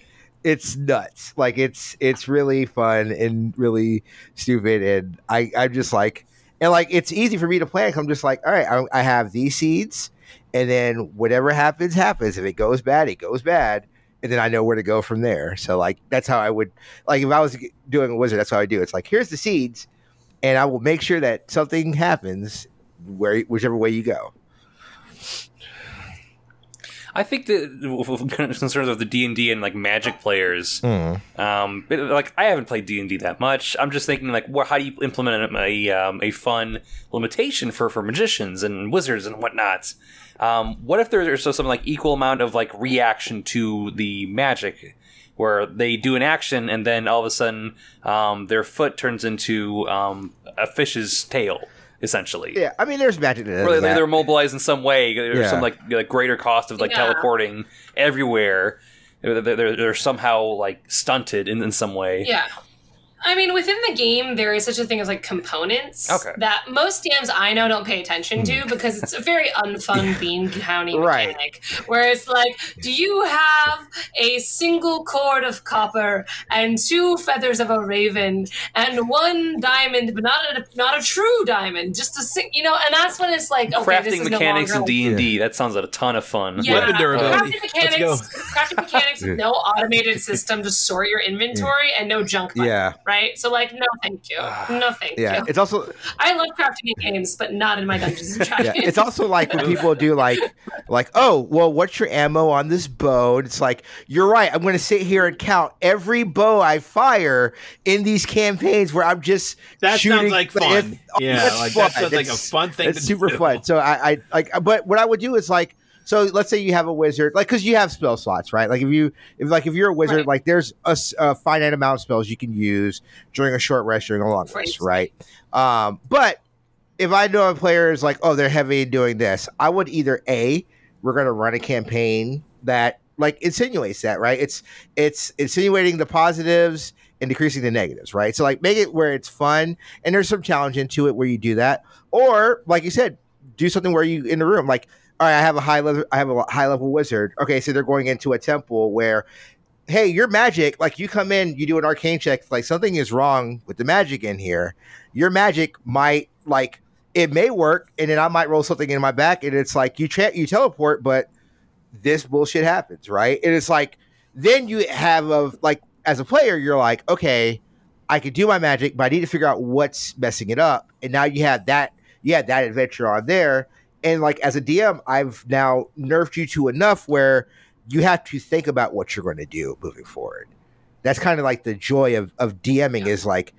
it's nuts. Like it's it's really fun and really stupid, and I I'm just like and like it's easy for me to plan. I'm just like, all right, I, I have these seeds, and then whatever happens happens. If it goes bad, it goes bad, and then I know where to go from there. So like that's how I would like if I was doing a wizard, that's how I do. It's like here's the seeds, and I will make sure that something happens where whichever way you go. I think the concerns of the D and D and like Magic players, um, but, like I haven't played D and D that much. I'm just thinking like, well, how do you implement a um, a fun limitation for for magicians and wizards and whatnot? Um, what if there's so some like equal amount of like reaction to the magic, where they do an action and then all of a sudden um, their foot turns into um, a fish's tail, essentially. Yeah, I mean, there's magic. That does they, that. they're mobilized in some way. There's Yeah. some like, like greater cost of like Yeah. teleporting everywhere. They're, they're, they're somehow like stunted in, in some way. Yeah. I mean, within the game, there is such a thing as like components Okay. that most DMs I know don't pay attention to hmm. because it's a very unfun bean counting Right. mechanic. Where it's like, do you have a single cord of copper and two feathers of a raven and one diamond, but not a not a true diamond, just a sing, you know? And that's when it's like, okay, this Crafting is mechanics no in D and D. That sounds like a ton of fun. yeah, Weapon durability. crafting Let's mechanics, go. crafting mechanics with no automated system to sort your inventory and no junk. button, Yeah. right? So like, no, thank you, ah, no, thank Yeah, you. it's also I love crafting games, but not in my Dungeons and yeah, Dragons. it's also like when people do like like oh well what's your ammo on this bow and it's like you're right i'm going to sit here and count every bow i fire in these campaigns where i'm just that shooting sounds like fun. if- oh, yeah, that's like fun. that sounds like a fun thing. it's to super do. fun so I, I like but what i would do is like so let's say you have a wizard like because you have spell slots right like if you if like if you're a wizard Right. like there's a finite amount of spells you can use during a short rest during a long rest right um but if I know a player is like, oh, they're heavy in doing this, I would either a we're going to run a campaign that like insinuates that, right? It's it's insinuating the positives and decreasing the negatives, right? So like make it where it's fun and there's some challenge into it where you do that, or like you said, do something where you in the room like. All right, I have a high level. I have a high level wizard. Okay, so they're going into a temple where hey, your magic, like you come in, you do an arcane check, like something is wrong with the magic in here. Your magic might like it may work, and then I might roll something in my back, and it's like you tra- you teleport, but this bullshit happens, right? And it's like then you have a like as a player, you're like, okay, I could do my magic, but I need to figure out what's messing it up, and now you have that you have that adventure on there. And like as a DM, I've now nerfed you to enough where you have to think about what you're going to do moving forward. That's kind of like the joy of of DMing is like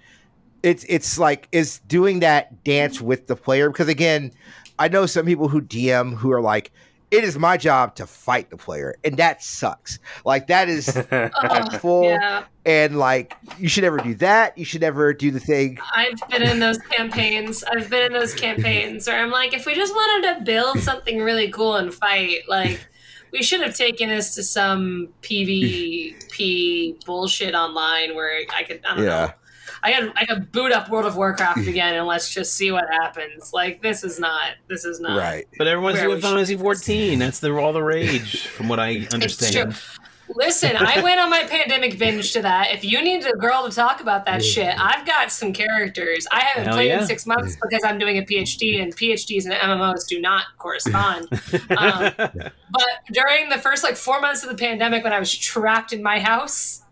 it's it's like is doing that dance with the player because again, I know some people who DM who are like it is my job to fight the player and that sucks. Like that is full yeah, and like you should never do that. You should never do the thing. I've been in those campaigns. I've been in those campaigns where I'm like, if we just wanted to build something really cool and fight, like we should have taken this to some PvP bullshit online where I could, I don't know. I got I could boot up World of Warcraft again and let's just see what happens. Like this is not, this is not Right. But everyone's doing we should- Fantasy 14. That's the all the rage, from what I understand. true. Listen, I went on my pandemic binge to that. If you need a girl to talk about that shit, I've got some characters. I haven't Hell played yeah. in six months because I'm doing a PhD, and PhDs and MMOs do not correspond. um, but during the first like four months of the pandemic, when I was trapped in my house,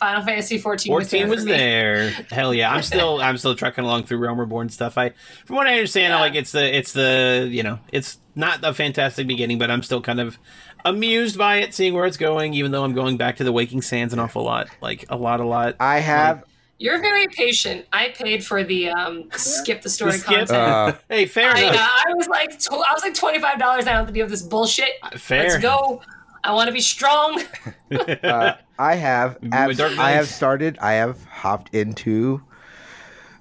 Final Fantasy 14, was there. was there. Hell yeah. I'm still I'm still trucking along through Realm Reborn stuff. I from what I understand, Yeah. like it's the it's the you know, it's not a fantastic beginning, but I'm still kind of amused by it, seeing where it's going, even though I'm going back to the Waking Sands an awful lot. Like a lot, a lot. I have You're very patient. I paid for the um, skip the story The skip? content. uh, Hey, fair I, uh. I was like, tw- I was like twenty five dollars. I don't have to deal with this bullshit. Fair. Let's go. I want to be strong. uh, I have With abs- I have started. I have hopped into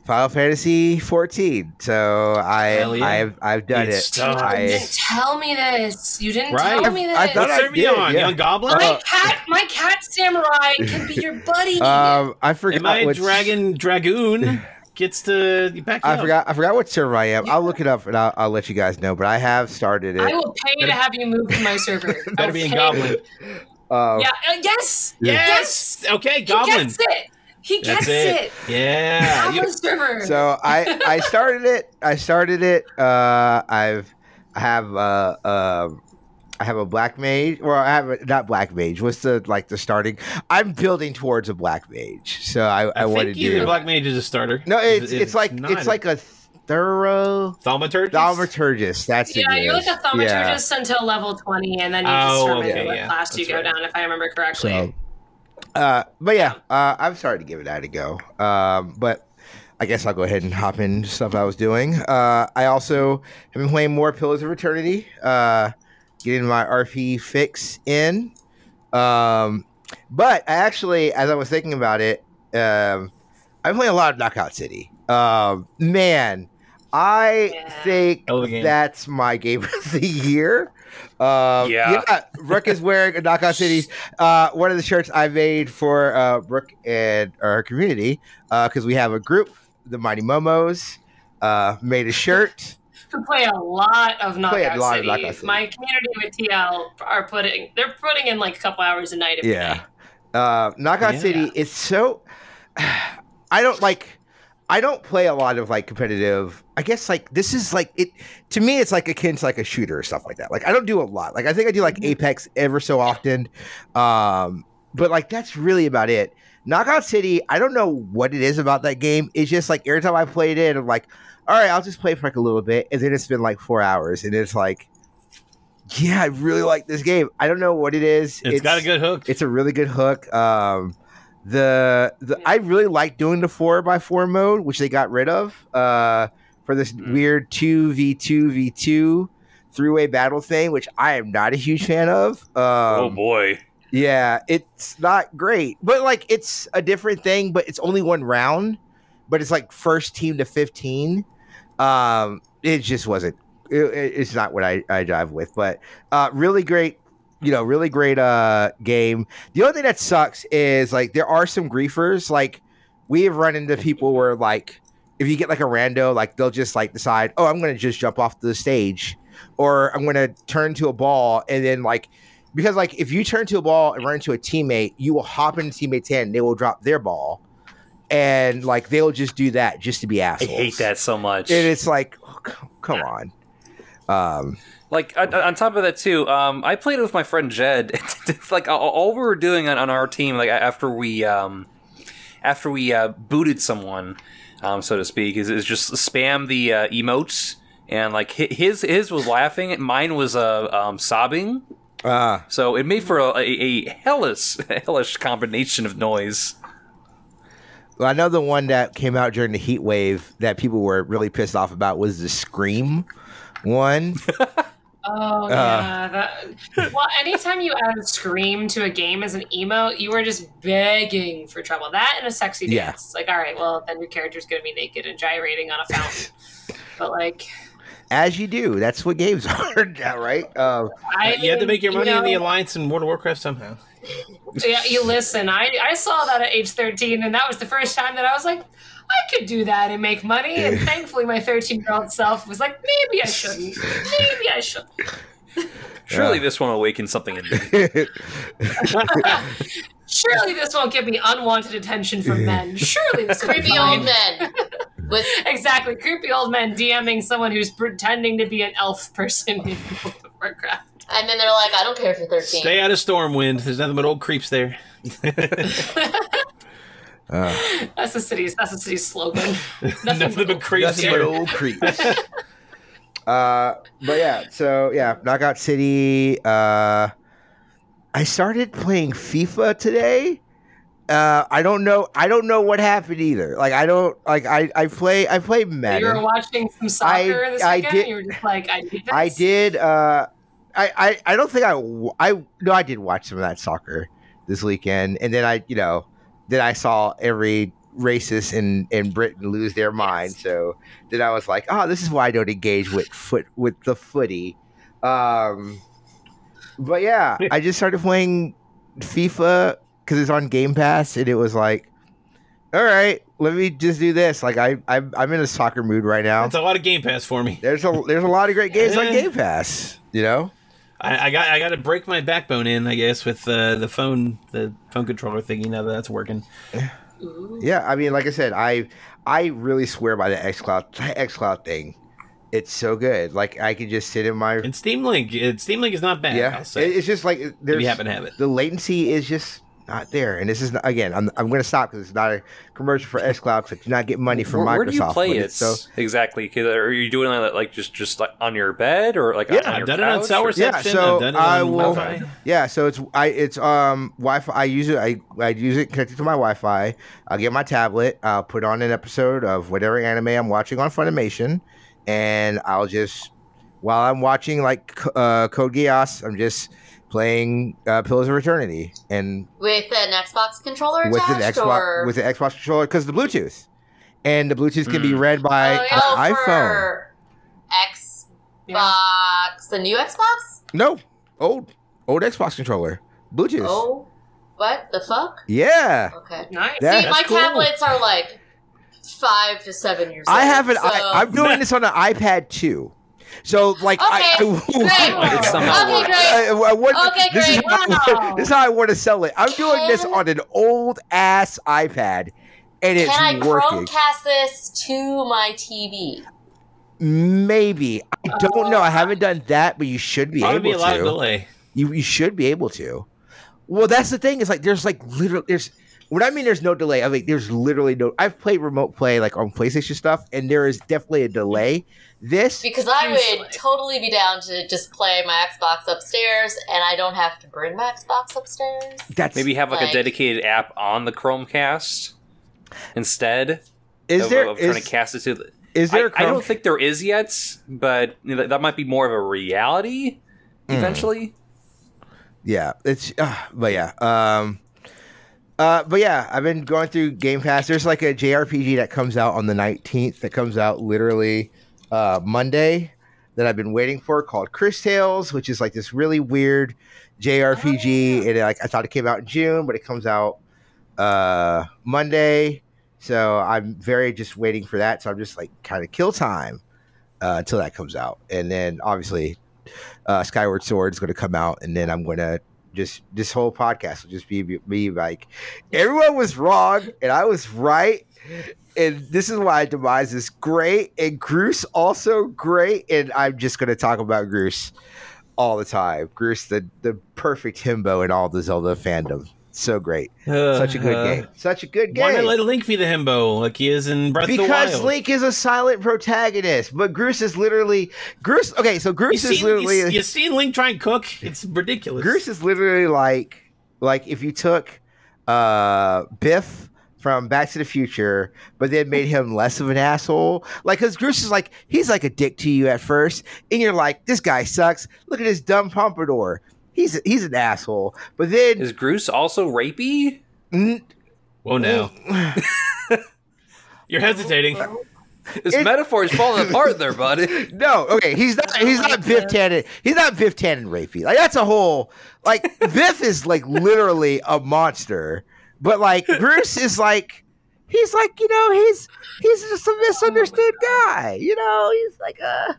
Final Fantasy 14. So I yeah. I've I've done It's it. stuck. You didn't tell me this. You didn't Right. tell me this. I thought What I server you did, on? yeah. Young Goblin? my Uh, cat, my cat samurai can be your buddy. um I forgot Am I which Dragon Dragoon gets to back I up. forgot I forgot what server I am. I'll look it up and I'll, I'll let you guys know. But I have started it. I will pay to have you move to my server. Better I'll be in Goblin. Uh, Yeah. Uh, yes. Yes. Okay, He Goblin. gets it. He gets it. it. Yeah. You- server. So I I started it. I started it. Uh, I've I have uh um. I have a black mage, or I have a, not black mage. What's the like the starting? I'm building towards a black mage, so I, I, I, want to think either do. Black Mage is a starter. no, it's If it's like not, it's like a thorough Thaumaturgus. thaumaturgist. That's yeah, it you're like a thaumaturgist until level 20, and then you Oh, determine okay, what yeah, class you that's go right. down, if I remember correctly. So, uh, but yeah, uh, I'm started to give it that a go. Um, but I guess I'll go ahead and hop into stuff I was doing. Uh, I also have been playing more Pillars of Eternity, uh, getting my RP fix in. Um, but I actually, as I was thinking about it, um, I'm playing a lot of Knockout City. Um, man, I Yeah. think Hell of a game. that's my game of the year. Um, Yeah. yeah, Brooke is wearing a Knockout City uh, one of the shirts I made for uh, Brooke and our community because we have a group, the Mighty Momos, uh, made a shirt. Who play a lot of Play a Knockout, lot of City. Knockout City. My community with TL are putting they're putting in like a couple hours a night. Yeah. day. Uh, Knockout Yeah. City is so. I don't like. I don't play a lot of like competitive. I guess like this is like it to me. It's like akin to like a shooter or stuff like that. Like I don't do a lot. Like I think I do like Apex ever so often, um, but like that's really about it. Knockout City. I don't know what it is about that game. It's just like every time I played it, I'm like, all right, I'll just play for like a little bit, and then it's been like four hours, and it's like, yeah, I really like this game. I don't know what it is. it's got a good hook. It's a really good hook. Um, the the I really like doing the four by four mode, which they got rid of uh, for this Mm. weird two v two v two three way battle thing, which I am not a huge fan of. Um, oh boy. yeah, it's not great, but like it's a different thing. But it's only one round, but it's like first team to fifteen. Um, it just wasn't. It, it- it's not what I I drive with, but uh, really great. You know, really great uh game. The only thing that sucks is like there are some griefers. Like we have run into people where like if you get like a rando, like they'll just like decide, oh, I'm gonna just jump off the stage, or I'm gonna turn to a ball and then like because like if you turn to a ball and run into a teammate, you will hop into teammate's hand, and they will drop their ball, and like they'll just do that just to be assholes. I hate that so much. And it's like, oh, come on. Um, Like on, on top of that too, um, I played with my friend Jed. it's like all, all we were doing on, on our team, like after we um, after we uh, booted someone, um, so to speak, is, is just spam the uh, emotes and like his his was laughing, mine was uh, um, sobbing. Ah, So it made for a, a, a hellish hellish combination of noise. Well, I know the one that came out during the heat wave that people were really pissed off about was the Scream one. Oh Uh. yeah. That, well, anytime you add a scream to a game as an emo, you are just begging for trouble. That and a sexy dance. Yeah. It's like, all right, well, then your character's gonna be naked and gyrating on a fountain. but like, As you do. That's what games are right? Um, I you have to make your money in the Alliance and World of Warcraft somehow. Yeah, you listen. I I saw that at age thirteen, and that was the first time that I was like, I could do that and make money. And thankfully, my thirteen year old self was like, maybe I shouldn't. Maybe I should. Surely Yeah. this one awakens something in me. Surely this won't give me unwanted attention from men. Surely this will be Creepy fine. old men with Exactly, creepy old men DMing someone who's pretending to be an elf person in World of Warcraft. and then they're like, I don't care if you're 13. Stay out of Stormwind. There's nothing but old creeps there. uh, That's the city's. That's the city's slogan. Nothing, nothing but creeps nothing but old creeps. Uh, but yeah, so yeah, Knockout City. Uh, I started playing FIFA today. Uh, I don't know. I don't know what happened either. Like I don't like. I I play. I play Madden. You were watching some soccer I- this I weekend. did- you were just like, I this. I did. Uh, I, I I don't think I I no I did watch some of that soccer this weekend, and then I you know then I saw every racist in in Britain lose their mind. So then I was like, oh, this is why I don't engage with foot with the footy. Um, but yeah, I just started playing FIFA because it's on Game Pass, and it was like, all right, let me just do this. Like I I'm, I'm in a soccer mood right now. It's a lot of Game Pass for me. There's a there's a lot of great games on. Game Pass. You know. I, I got I got to break my backbone in, I guess, with uh, the phone the phone controller thingy. Now that that's working. Ooh. Yeah, I mean, like I said, I I really swear by the XCloud XCloud thing. It's so good. Like I could just sit in my And Steam Link, Steam Link is not bad. yeah. It's just like if you happen to have it. the latency is just not there. And this is not, again, I'm I'm going to stop because it's not a commercial for XCloud. So do not get money from where, Microsoft. where do you play it? So exactly? 'Cause Are you doing it like just just like on your bed or like Yeah, on your I've done it on couch, Sour or- Yeah, Reception. so I've done it I will- Wi-Fi. Yeah, so it's I it's um Wi-Fi. I use it. I I use it connected to my Wi-Fi. I'll get my tablet. I'll put on an episode of whatever anime I'm watching on Funimation, and I'll just while I'm watching like uh, Code Geass, I'm just playing uh, Pillars of Eternity and with an Xbox controller with an attached, Xbox or with the Xbox controller because the Bluetooth, and the Bluetooth can be Hmm. read by oh, an yeah, iPhone. for Xbox, the new Xbox. No, old old Xbox controller, Bluetooth. Oh, what the fuck? Yeah. Okay. Nice. Yeah, See, my cool. tablets are like five to seven years. I old, have an. so- I, I'm doing this on an iPad too. So like, I, Okay, I, great. It somehow Okay, great. I- I want- Okay, this Is great. how, I- this is how I want to sell it. I'm doing this on an old ass iPad, and it's working. Can I working. Chromecast this to my TV? Maybe I don't know. I haven't done that, but you should be Probably able be a lot to. of delay. You you should be able to. Well, that's the thing. Is like there's like literally there's what I mean. There's no delay. I mean there's literally no. I've played remote play like on PlayStation stuff, and there is definitely a delay. This Because I Usually. would totally be down to just play my Xbox upstairs, and I don't have to bring my Xbox upstairs. that's Maybe have like, Like- a dedicated app on the Chromecast instead is of, there of trying is, to cast it to. The, is I, there a I Chrome- don't think there is yet, but that might be more of a reality Hmm. eventually. Yeah, it's uh, but yeah. Um uh but yeah, I've been going through Game Pass. There's like a JRPG that comes out on the 19th that comes out literally uh Monday that I've been waiting for called Cris Tales, which is like this really weird JRPG and like I thought it came out in June, but it comes out uh Monday. So I'm very just waiting for that. So I'm just like kind of kill time uh, until that comes out. And then obviously uh, Skyward Sword is going to come out, and then I'm going to just this whole podcast will just be me like everyone was wrong and I was right, and this is why Demise is great and Groose also great, and I'm just going to talk about Groose all the time. Groose, the the perfect himbo in all the Zelda fandom. So great. Such a good Uh, game. Such a good game. Why not let Link be the himbo like he is in Breath of the Wild? Because Link is a silent protagonist, but Groose is literally Groose. Okay, so Groose is literally you, you seen Link try and cook? It's ridiculous. Groose is literally like like if you took uh Biff from Back to the Future, but then made him less of an asshole. Like, cause Groose is like he's like a dick to you at first, and you're like, this guy sucks. Look at this dumb pompadour. He's he's an asshole. But then Is Groose also rapey? n- Whoa, now you're hesitating. This It- metaphor is falling apart there, buddy. no, okay, he's not he's not Biff Tannen. He's not Biff Tannen rapey. Like that's a whole like Biff is like literally a monster, but like Groose is like he's like you know he's he's just a misunderstood guy. You know he's like a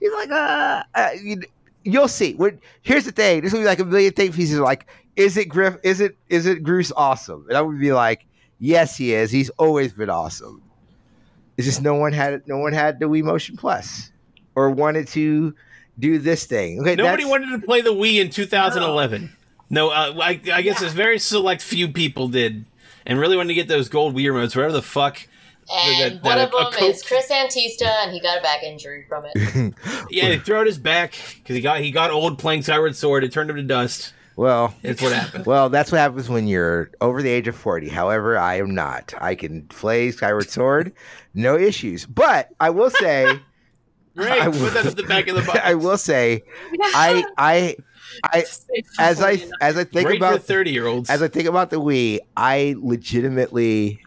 he's like a, a you, you'll see. When here's the thing, there's gonna be like a million think pieces. Like is it Griff? Is it is it Groose awesome? And I would be like yes he is. He's always been awesome. It's just no one had no one had the Wii Motion Plus or wanted to do this thing. Okay, Nobody wanted to play the Wii in 2011. No, uh, I, I guess it's very select few people did, and really wanted to get those gold Wii remotes, whatever the fuck. And that- one that- of them coat- is Chris Antista, and he got a back injury from it. Yeah, he threw out his back because he got he got old playing Skyward Sword. It turned him to dust. Well, It's what happened. well, that's what happens when you're over the age of forty. However, I am not. I can play Skyward Sword, no issues. But I will say, Great, I put that at the back of the box. I will say, I, I, I, as I, as I think Great for about thirty year olds. as I think about the Wii, I legitimately,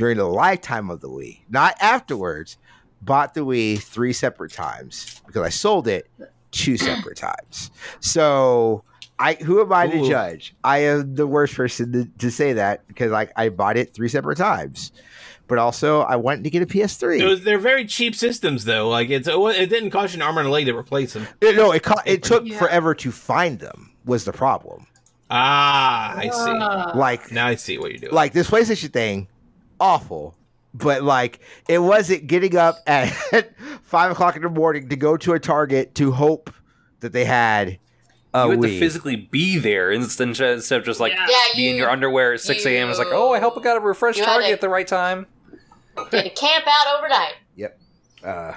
during the lifetime of the Wii, not afterwards, bought the Wii three separate times because I sold it two separate times. So I, who am I to judge? I am the worst person to, to say that because like I bought it three separate times, but also I wanted to get a PS3. Was, they're very cheap systems, though. Like it's it didn't cost you an arm and a leg to replace them. It- no, it co- it took Yeah. forever to find them. Was the problem? Ah, I see. Like Now I see what you're doing. like this PlayStation thing, awful. But like it wasn't getting up at five o'clock in the morning to go to a Target to hope that they had a you had Wii. to physically be there instead instead of just like Yeah. Yeah, be in your underwear at 6 a.m. It's like, oh, I hope I got a refresh target to- at the right time. Did a camp out overnight. Yep. Uh,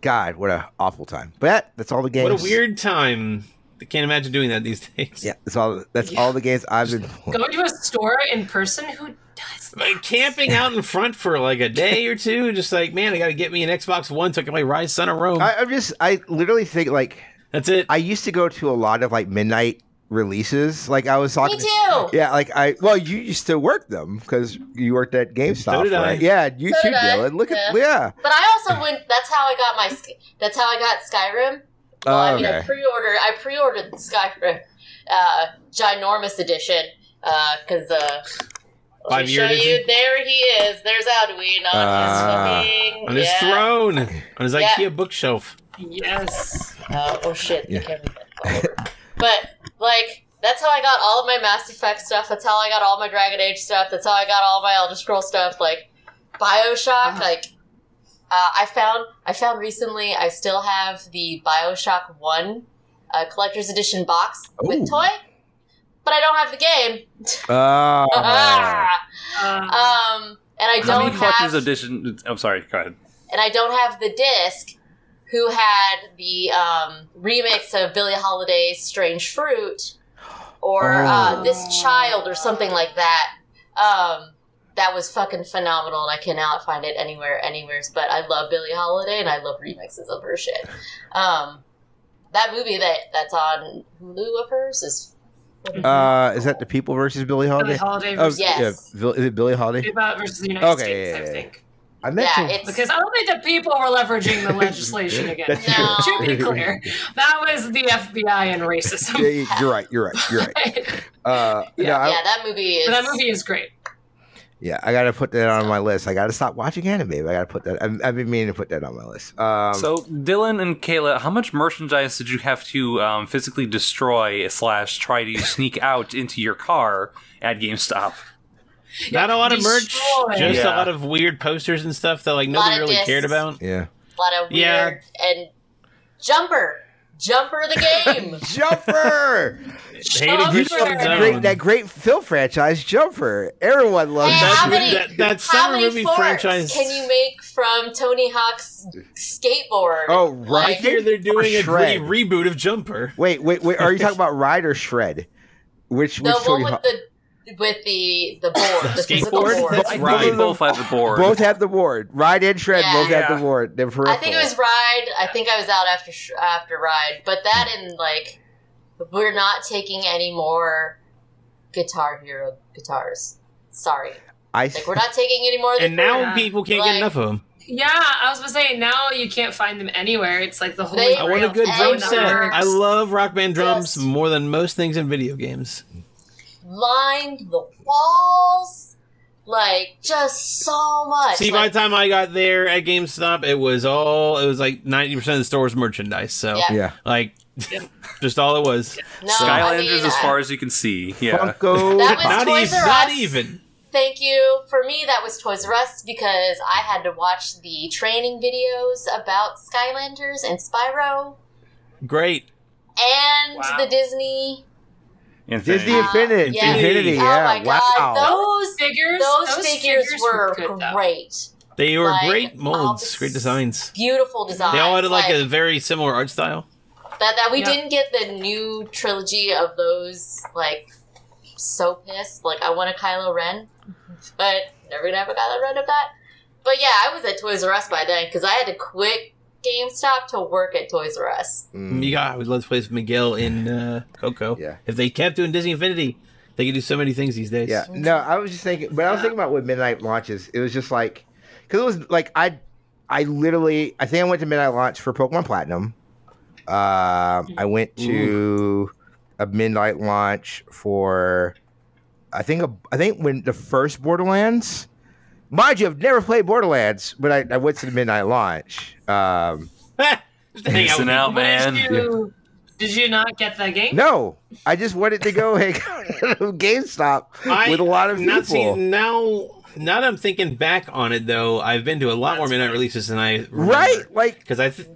God, what a awful time. But that's all the games. what a weird time. I can't imagine doing that these days. Yeah, that's all. That's all the games I've been. playing. Going to a store in person? Who does that? Like camping out in front for like a day or two, just like man, I got to get me an Xbox One so I can play Ryse Son of Rome. I, I'm just. I literally think like That's it. I used to go to a lot of like midnight releases. Like I was talking. Me too. Yeah, like I well, you used to work them because you worked at GameStop, So did I. right? Yeah, you So too, did Dylan. Look at Yeah. yeah. But I also went. That's how I got my. Sk- That's how I got Skyrim. Well, I mean, I pre-ordered. I pre-ordered Skyrim, uh, ginormous edition, because uh, let me year show you. There he is. There's Alduin on Ah. his fucking on his yeah. throne, on his Yeah. IKEA bookshelf. Yes. Oh, oh shit! Yeah. You can't read that. but like, that's how I got all of my Mass Effect stuff. That's how I got all my Dragon Age stuff. That's how I got all my Elder Scroll stuff. Like Bioshock. Like, uh, I found I found recently. I still have the Bioshock One uh, collector's edition box Ooh. with toy, but I don't have the game. Oh, Uh, um, and I How don't collector's have edition? I'm sorry. Go ahead. and I don't have the disc who had the um, remix of Billie Holiday's Strange Fruit or uh, Oh. This Child or something like that. Um, that was fucking phenomenal and I cannot find it anywhere, anywheres. But I love Billie Holiday and I love remixes of her shit. Um, that movie that that's on Hulu of hers is uh, is that the People versus Billie Holiday? Billie Holiday Oh, versus Yes. yeah, is it Billie Holiday? about versus the United Okay, States, yeah, yeah, I think. I meant yeah, to. it's Because I don't think the people were leveraging the legislation again. That's No. to be clear, that was the FBI and racism. Yeah, yeah, you're right. You're right. You're right. Uh, yeah, Yeah. I, yeah, that movie is But that movie is great. Yeah. I gotta put that on my list. I gotta stop watching anime. I gotta put that. I've, I've been meaning to put that on my list. Um, so, Dylan and Kayla, how much merchandise did you have to um, physically destroy slash try to sneak out into your car at GameStop? Not a lot of merch, Destroy. just Yeah. a lot of weird posters and stuff that like nobody really discs. cared about. yeah. a lot of weird Yeah. and Jumper. Jumper of the game. Jumper. Hayden Christensen's Jumper. own. great, that great film franchise, Jumper. Everyone loves Hey, that. That- many, that- that summer movie franchise- can you make from Tony Hawk's skateboard? Oh, right. I hear they're doing a re- reboot of Jumper. Wait, wait, wait. Are you talking about Ride or Shred? Which the which one Tony with Hawk- the with the the board, the physical skateboard? board. That's I right. they both have the board. both have the board. Ride and Shred Yeah. both have Yeah. the board. They're I think it was Ride. I think I was out after after Ride, but that and like we're not taking any more Guitar Hero guitars. Sorry, I like we're not taking any more. And now Yeah. people can't Like- get enough of them. Yeah, I was gonna say now you can't find them anywhere. It's like the whole. I want a good drum set. I love Rock Band drums Just- more than most things in video games. Lined the walls, like just so much. See, by like, the time I got there at GameStop, it was all it was like ninety percent of the store's merchandise. So, Yeah. yeah. like, just all it was. no, Skylanders I mean, as I- far as you can see. Yeah. Funko. That was Not Toys even. R Not even. Thank you. For me, that was Toys R Us because I had to watch the training videos about Skylanders and Spyro Great. and Wow. the Disney. Infinity. Disney Infinity. yeah. Infinity. Oh Yeah. my wow. god, those figures. those, figures, were good, though. great. They were Like, great molds, this- great designs. Beautiful designs. They all had like, a very similar art style. that that we Yeah. didn't get the new trilogy of those. Like, so pissed. Like, I want a Kylo Ren, but never gonna have a Kylo Ren of that. But yeah, I was at Toys R Us by then because I had to quit GameStop to work at Toys R Us. Mm. Yeah, I would love to play with Miguel in uh, Coco. Yeah. If they kept doing Disney Infinity, they could do so many things these days. Yeah. No, I was just thinking, but I was thinking about with midnight launches. It was just like, because it was like I, I literally, I think I went to midnight launch for Pokemon Platinum. Um, I went to a midnight launch for, I think, a, I think when the first Borderlands. Mind you, I've never played Borderlands, but I, I went to the midnight launch. Um, just hang out Missing out, man. Did you, did you not get that game? no, I just wanted to go hang out at GameStop I- with a lot of Not people. see, now, now that I'm thinking back on it, though, I've been to a lot more midnight releases than I remember. right? Like, because I, th-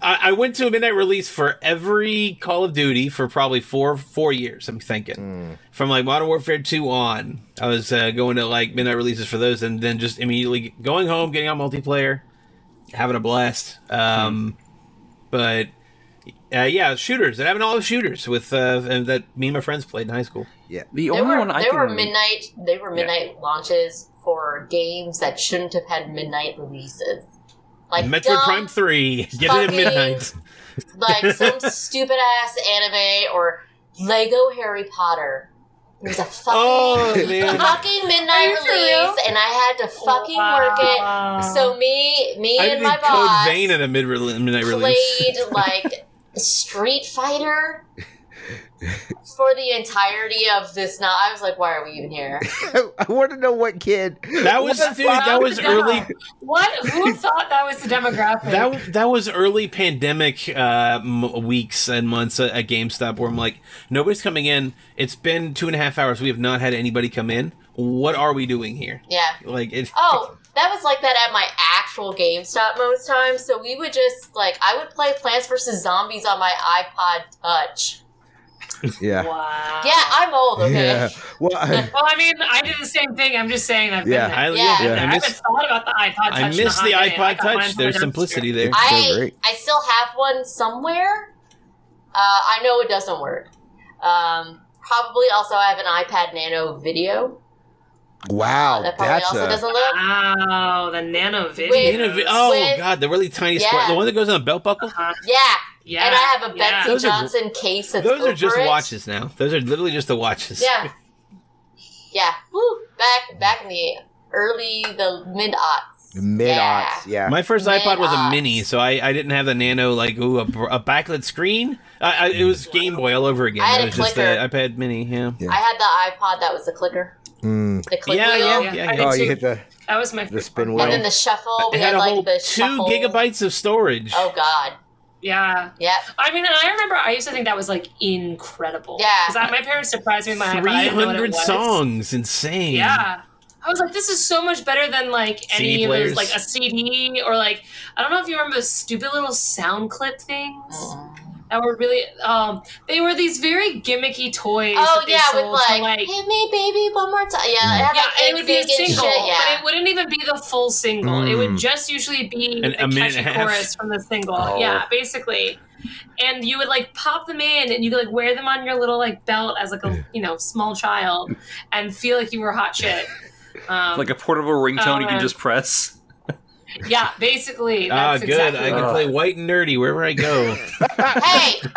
I I went to a midnight release for every Call of Duty for probably four four years. I'm thinking from like Modern Warfare two on, I was uh, going to like midnight releases for those, and then just immediately going home, getting on multiplayer, having a blast. Um, but. Uh, yeah, shooters. They're having all the shooters with uh, and that me and my friends played in high school. Yeah, the only were one I there can. were midnight they were midnight launches for games that shouldn't have had midnight releases. Like Metroid dumb, Prime Three, get it fucking- at midnight. like some stupid ass anime or Lego Harry Potter. It was a oh, fucking Oh fucking midnight Are you release, and I had to fucking work it. So me, me I and did my Code boss Vein at a mid midnight release. played like Street Fighter for the entirety of this. Now I was like, why are we even here? I want to know what kid. That was dude. fuck? That was Yeah. early. What? Who thought that was the demographic? That that was early pandemic uh, m- weeks and months at, at GameStop where I'm like, nobody's coming in. It's been two and a half hours. We have not had anybody come in. What are we doing here? Yeah. Like it. Oh, that was like that at my actual GameStop most times. So we would just like I would play Plants vs Zombies on my iPod Touch. Yeah. wow. Yeah, I'm old. Okay. Yeah. Well, I- Well, I mean, I did the same thing. I'm just saying I've Yeah. been I, there. yeah, Yeah. I've been I there. I miss, haven't thought about the iPod Touch. I in miss hot the iPod got Touch. from There's simplicity dumpster. there. so I great. I still have one somewhere. Uh, I know it doesn't work. Um, probably also I have an iPod Nano Video. wow, that probably that's also a, doesn't look. Wow, the nano video. Wait, Innovi- oh With- god, the really tiny Yeah. square, the one that goes on a belt buckle. Uh-huh. Yeah, Yeah. and I have a yeah. Betsey Those are- Johnson case. That's Those are just it. watches now. Those are literally just the watches. Yeah, yeah. Woo. Back back in the early the mid aughts. mid aughts. Yeah. My first iPod was a mini, so I, I didn't have the nano like ooh a, a backlit screen. I, I, it was Game Boy all over again. I had it a was just the clicker. iPod Mini. Yeah. Yeah. I had the iPod that was the clicker, Mm. the click Yeah, wheel, yeah, yeah, yeah. Oh, you hit the That was my the spin favorite wheel. and then the shuffle. We It had a like whole the two shuffle. gigabytes of storage. Oh God. Yeah. Yeah. I mean, and I remember I used to think that was like incredible. Yeah. Because my parents surprised me with my iPod. I Three didn't know what it hundred was. songs, insane. Yeah. I was like, this is so much better than like any CD of those, players. like a CD or like I don't know if you remember those stupid little sound clip things mm-hmm. That were really um they were these very gimmicky toys. Oh that they yeah, with sold like, to, hit me, baby, one more time. Yeah, it had yeah, like and it would be a single, shit, yeah. but it wouldn't even be the full single. It would Mm. just usually be An- a, a catchy and a half. chorus from the single. Oh. Yeah, basically. And you would like pop them in, and you could like wear them on your little like belt as like a you know small child, and feel like you were hot shit. Um, Like a portable ringtone Oh, you can just press. Yeah, basically. Ah, good. exactly I can what- play white and nerdy wherever I go. hey,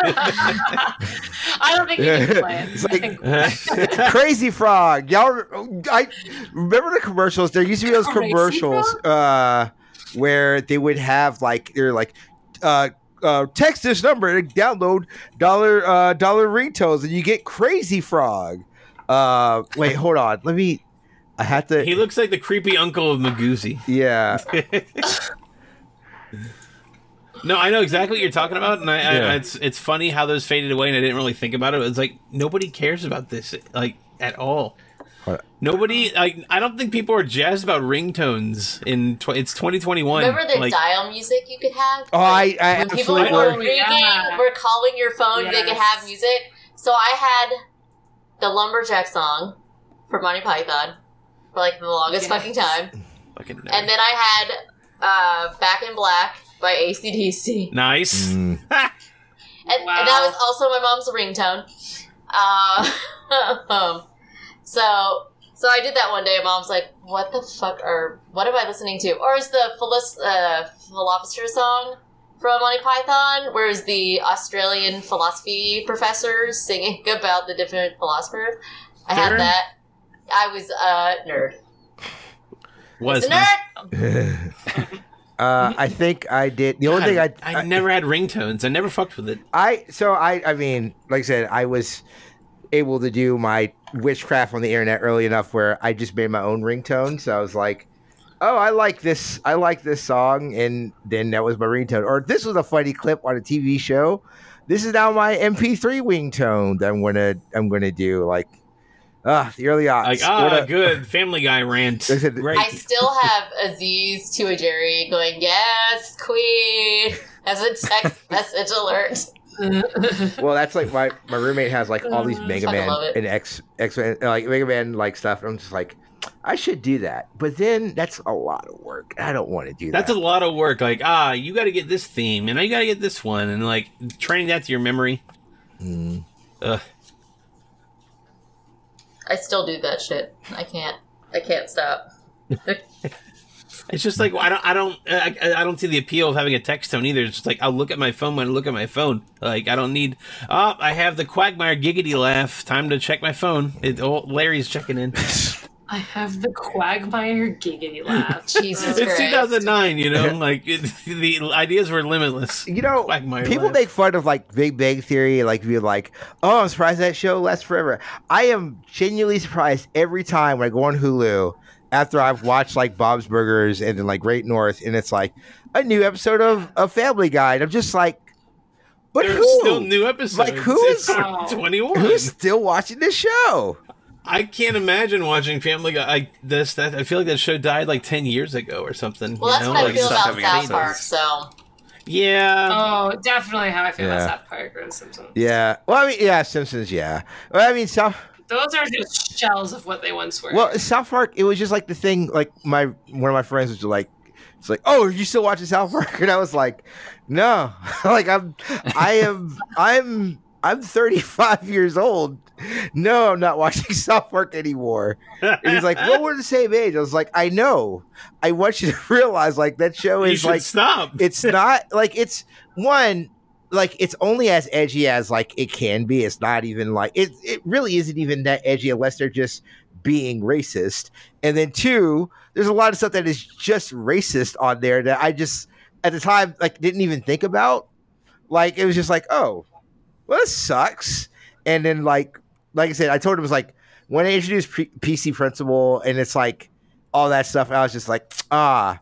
I don't think you can play it. It's like- think Crazy Frog. Y'all, I remember the commercials. There used to be those Crazy commercials uh, where they would have like they're like, uh, uh, text this number and download dollar uh, dollar ringtones, and you get Crazy Frog. Uh, wait, hold on. Let me. I have to. he looks like the creepy uncle of Magoozy. yeah. No, I know exactly what you're talking about, and I, Yeah. I, it's it's funny how those faded away, and I didn't really think about it. It's like nobody cares about this, like at all. What? Nobody, like I don't think people are jazzed about ringtones. In tw- it's 2021. remember the like, dial music you could have? Oh, I, I when people were were. ringing, Yeah. were calling your phone, they could have music. So I had the lumberjack song for Monty Python for like the longest Yes. fucking time, fucking and then I had uh, Back in Black by ACDC, nice. Mm. and, and that was also my mom's ringtone. Uh, um, so. So I did that one day, mom's like, "What the fuck? Or what am I listening to? Or is the Phyllis, uh, philosopher song from Monty Python, where's the Australian philosophy professors singing about the different philosophers. I had that. I was a nerd. Was a nerd. uh, I think I did. The only thing I, I never had ringtones. I never fucked with it. I so I I mean, like I said, I was able to do my witchcraft on the internet early enough where I just made my own ringtone. So I was like, "Oh, I like this. I like this song," and then that was my ringtone. Or this was a funny clip on a TV show. This is now my MP3 ringtone that I'm gonna I'm gonna do. Like, ah, the early odds. Like What ah, a- good Family Guy rant. I Great. I still have Aziz to a Jerry going, yes, queen, as a text message alert. Well, that's like my my roommate has like all these Uh, Mega Man and X X like Mega Man like stuff. And I'm just like, I should do that, but then that's a lot of work. I don't want to do That's that. That's a lot of work. Like, ah, you got to get this theme, and I got to get this one, and like training that to your memory. Mm. Ugh. I still do that shit. I can't. I can't stop. It's just like I don't, I don't, I, I don't see the appeal of having a text tone either. It's just like I'll look at my phone when I look at my phone. Like I don't need. Oh, I have the Quagmire giggity laugh. Time to check my phone. It, oh, Larry's checking in. I have the Quagmire giggity laugh. Jesus it's Christ. 2009. You know, like it, the ideas were limitless. You know, Quagmire people laugh. make fun of like Big Bang Theory, like be like, "Oh, I'm surprised that show lasts forever." I am genuinely surprised every time when I go on Hulu after I've watched like Bob's Burgers and then like Great North, and it's like a new episode of a Family Guy. And I'm just like, but There's who? still new episodes. Like, who It's is- 21? Who's still watching this show? I can't imagine watching Family Guy. I, this that I feel like that show died like ten years ago or something. Well, you that's know? what I feel about South Park, so. Yeah. Oh, definitely how I feel Yeah. about South Park or The Simpsons. Yeah. Well, I mean, yeah, Simpsons. Yeah. Well, I mean, South. Those are just shells of what they once were. Well, South Park. It was just like the thing. Like my one of my friends was like, "It's like, oh, are you still watching South Park?" And I was like, "No, like I'm, I am, I'm, I'm 35 years old. No, I'm not watching South Park anymore." And he's like, "Well, we're the same age." I was like, "I know. I want you to realize like that show is like stop. it's not like it's one like it's only as edgy as like it can be it's not even like it it really isn't even that edgy unless they're just being racist and then two there's a lot of stuff that is just racist on there that i just at the time like didn't even think about like it was just like oh well this sucks and then like like i said i told him it was like when i introduced P- PC Principal and it's like all that stuff i was just like ah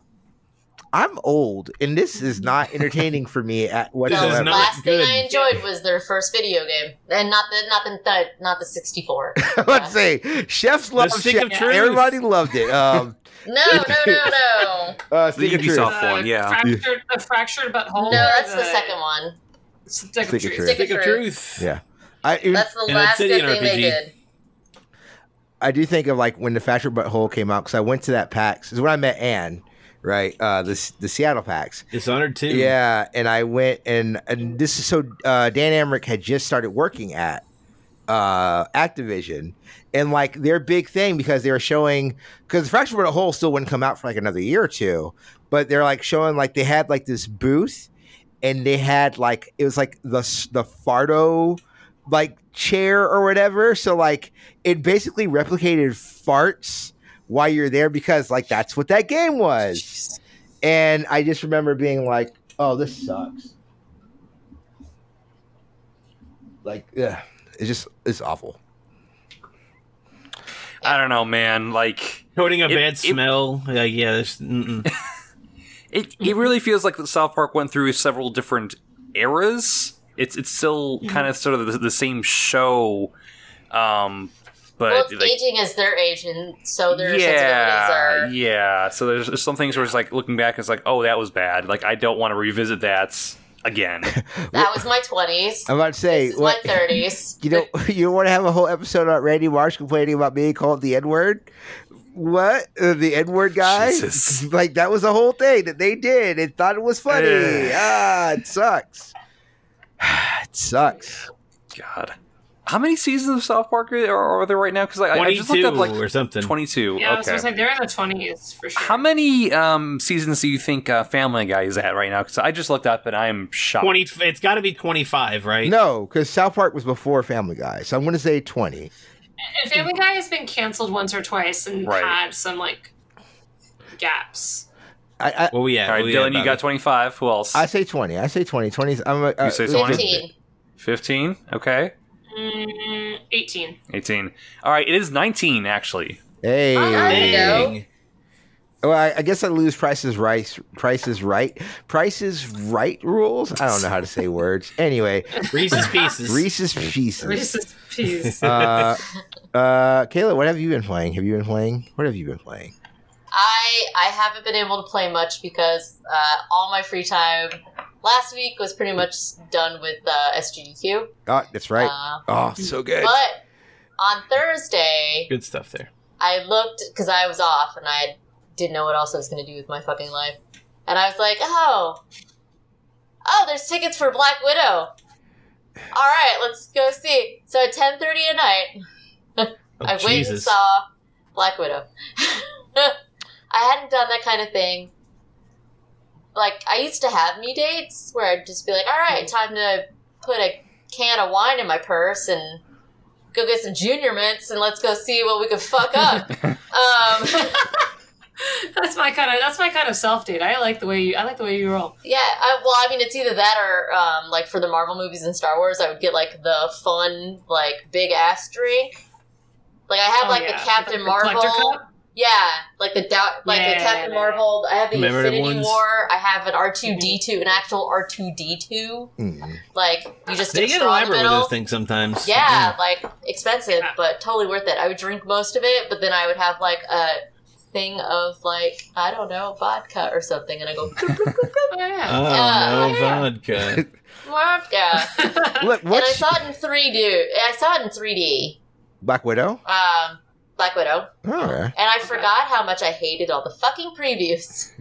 I'm old, and this is not entertaining for me at The This is whatsoever. not last thing. I enjoyed was their first video game, and not the not the, the not the 64. Let's say chefs love stick chef. of truth. Everybody loved it. Um, No, no, no, no. uh, The Stick. Ubisoft one, yeah. Fractured, the fractured but whole. No, that's the second one. Stick of Stick of truth. truth. Stick Stick of of truth. truth. Yeah. I even, That's the last good Obsidian thing they did. I do think of like when the Factory Butthole came out because I went to that PAX. Is when I met Anne, right? Uh, the the Seattle PAX. Dishonored 2. Yeah, and I went and and this is so uh, Dan Amrich had just started working at uh, Activision, and like their big thing because they were showing because Fractured But a still wouldn't come out for like another year or two, but they're like showing like they had like this booth, and they had like it was like the the Fardo like chair or whatever, so like it basically replicated farts while you're there because like that's what that game was. And I just remember being like, "Oh, this sucks." Like, yeah, it's just it's awful. I don't know, man. Like Coating a It- bad it- smell. Like, yeah, there's. It, it really feels like the South Park went through several different eras. It's it's still kind of sort of the, the same show, um, but Well, it's like, aging as they're aging, so their yeah, sensibilities are. yeah. So there's, there's some things where it's like looking back, it's like, oh, that was bad. Like I don't want to revisit that again. That was my twenties. I'm about to say, This is what my thirties. you know, you don't want to have a whole episode about Randy Marsh complaining about being called the N word. What uh, the N word guy? Jesus. Like that was the whole thing that they did and thought it was funny. Ugh. ah, it sucks. it sucks. God, how many seasons of South Park are, are there right now? Because like, I, I just looked 22 up like or something. 22. Yeah, I was okay. gonna say they're in the twenties for sure. How many um, seasons do you think uh, Family Guy is at right now? Because I just looked up and I'm shocked. 20, it's got to be 25, right? No, because South Park was before Family Guy, so I'm going to say twenty. And Family Guy has been canceled once or twice and Right. had some like gaps. I I, Well, yeah. All right, Dylan, you got about 25. Who else? I say twenty. I say twenty. Twenty. I'm. A, You say uh, someone? Fifteen. 15. Okay. Mm, Eighteen. 18. All right, it is 19 actually. Hey. Oh, there you go. Dang. Well, I, I guess I lose prices is Right. Price is Right. Prices Right rules. I don't know how to say words. Anyway, Reese's Pieces. Reese's Pieces. Reese's Pieces. Uh, uh, Kayla, what have you been playing? Have you been playing? What have you been playing? I I haven't been able to play much because uh, all my free time last week was pretty much done with uh, SGDQ. Oh, that's right. Uh, oh, so good. but on Thursday, Good stuff there. I looked because I was off and I didn't know what else I was going to do with my fucking life. And I was like, oh, oh, there's tickets for Black Widow. All right, let's go see. So at 10:30 at night, Oh, I went and saw Black Widow. I hadn't done that kind of thing. Like I used to have me dates where I'd just be like, "All right, time to put a can of wine in my purse and go get some junior mints and let's go see what we can fuck up." um, that's my kind of that's my kind of self date. I like the way you I like the way you roll. yeah, I, well, I mean, it's either that or um, like for the Marvel movies and Star Wars, I would get like the fun, like big ass drink. Like I have Oh, like yeah, the Captain the Marvel. Yeah, like the dou- like the Yeah. Captain Marvel. I have the Commemorative Infinity ones. War. I have an R two D two, an actual R two D two. Mm. Like you just They get a get straw in the elaborate with those things sometimes. Yeah, like expensive, Yeah. but totally worth it. I would drink most of it, but then I would have like a thing of like I don't know vodka or something, and I go Oh, yeah. Oh, no Yeah. vodka. vodka. Look, and I saw it in three D. I saw it in three D. Black Widow? Um, Black Widow, All right. and I forgot how much I hated all the fucking previews.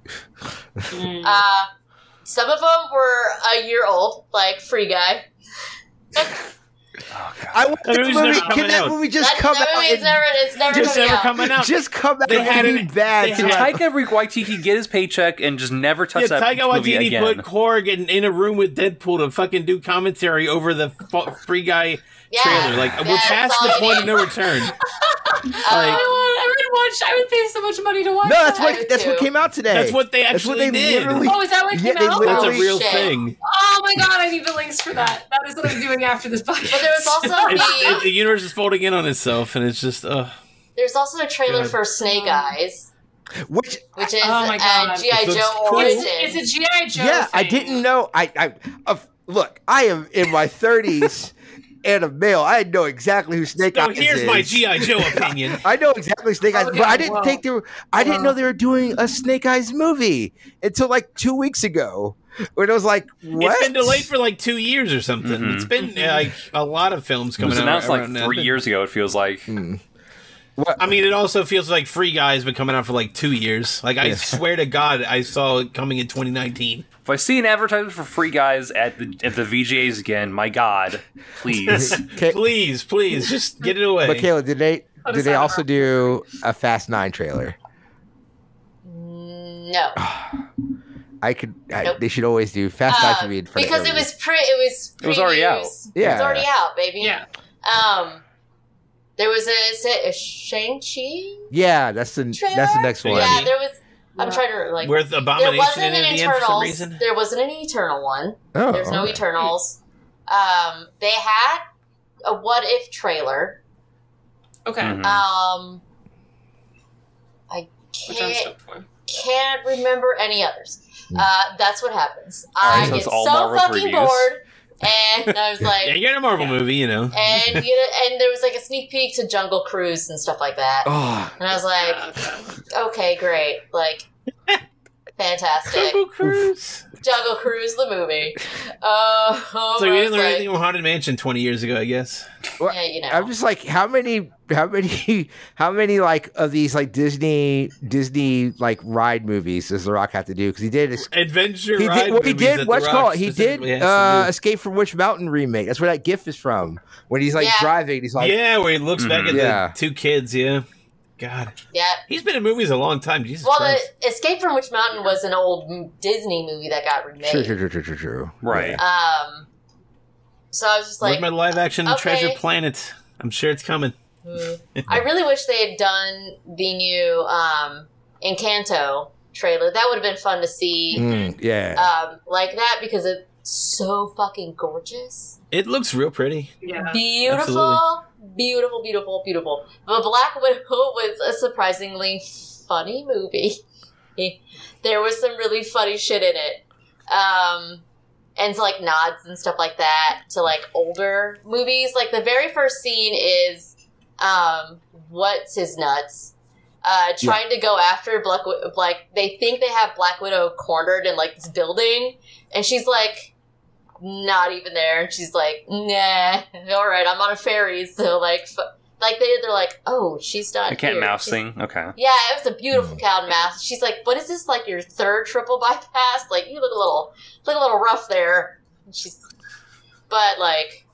Mm. Uh, some of them were a year old, like Free Guy. Oh, I want That movie. never Can coming that out. movie just that, come that out? movie's never, it's never Just coming never out. coming out. just come out They and had be an- bad. they to had- us. Taika Waititi get his paycheck and just never touch Yeah, that Taika movie Waititi again. put Korg in, in a room with Deadpool to fucking do commentary over the free guy Yeah. trailer. Like Yeah, we're past the you point of no return. Uh, I, would, I watch. I would pay so much money to watch. No, that's that. What do that's what came out today. That's what they actually what they did. Oh, is that what Yeah, came out? That's a real shit. thing. Oh my god, I need the links for that. That is what I'm doing after this podcast. But there was also It's, it, the, the universe is folding in on itself, and it's just uh, there's also a trailer God. for Snake Eyes, Which which is Oh my uh, GI Joe cool. origin. it's, it's a GI Joe. yeah, I didn't know. I I uh, look. I am in my thirties and a male. I know exactly who Snake so Eyes here's my GI Joe opinion. I know exactly Snake Eyes, Okay, but I didn't well, think they were. I didn't know they were doing a Snake Eyes movie until like two weeks ago. when it was like, what? It's been delayed for like two years or something. Mhm. It's been uh, like a lot of films It coming was out. announced like around now. three years ago. It feels like. Hmm. I mean, it also feels like Free Guy's been coming out for like two years. Like I Yeah. swear to God, I saw it coming in 2019. If I see an advertisement for free guys at the at the VGAs again, my God, please. Ka- Please, please, just get it away. but Kayla, did they Put did they also our- do a Fast Nine trailer? No. I could. I, Nope. They should always do Fast Nine Uh, should be in front because of it was pre it was It was already out. Yeah. It was already out, baby. Yeah. Um there was a is it a Shang-Chi? Yeah, that's the Trailer? that's the next one. Yeah, there was I'm trying to like With there Abomination wasn't in an it the end for some reason. There wasn't an Eternal one. Oh, There's no okay. Eternals. Um, they had a what if trailer. Okay. Mhm. Um, I can't can't remember any others. Hmm. Uh, that's what happens. Alright, I so get so fucking previews. bored, and I was like, Yeah, you're in a Marvel Yeah. movie, you know. and you know, and there was like a sneak peek to Jungle Cruise and stuff like that, Oh, and I was like, okay, great, like. Fantastic. Jungle Cruise. Jungle Cruise, the movie. Uh, So we didn't learn anything from Haunted Mansion 20 years ago, I guess. Well, yeah, you know. I'm just like, how many, how many, how many like of these like Disney Disney like ride movies does The Rock have to do? Because he did. es- Adventure He ride did. Well, he did. What's Rock called? He did. specifically has to Uh. Escape from Witch Mountain remake. That's where that GIF is from. When he's like Yeah. driving, he's like, yeah, where he looks back Mhm. at Yeah. the two kids. Yeah, God, yeah. he's been in movies a long time. Jesus Well, Christ. the Escape from Witch Mountain was an old Disney movie that got remade. true, true, true, true, true, true. Right. Um, so I was just like, Where's like, my live action okay. Treasure Planet? I'm sure it's coming. hmm. I really wish they had done the new um, Encanto trailer. That would have been fun to see, Mm, yeah. um, like that because it's so fucking gorgeous, It looks real pretty. Yeah. beautiful, beautiful, beautiful, beautiful. But Black Widow was a surprisingly funny movie. there was some really funny shit in it. Um, and it's like nods and stuff like that to like older movies. Like the very first scene is um, what's his nuts uh, trying to go after Black like they think they have Black Widow cornered in like this building, and she's like not even there. And she's like, nah, all right, I'm on a ferry, so like. F- like they, they're like, oh, she's not. The cat here. mouse She's- thing. Okay. yeah, it was a beautiful hmm. cat and mouse. She's like, "What is this? Like your third triple bypass? Like you look a little, look a little rough there." And she's, but like,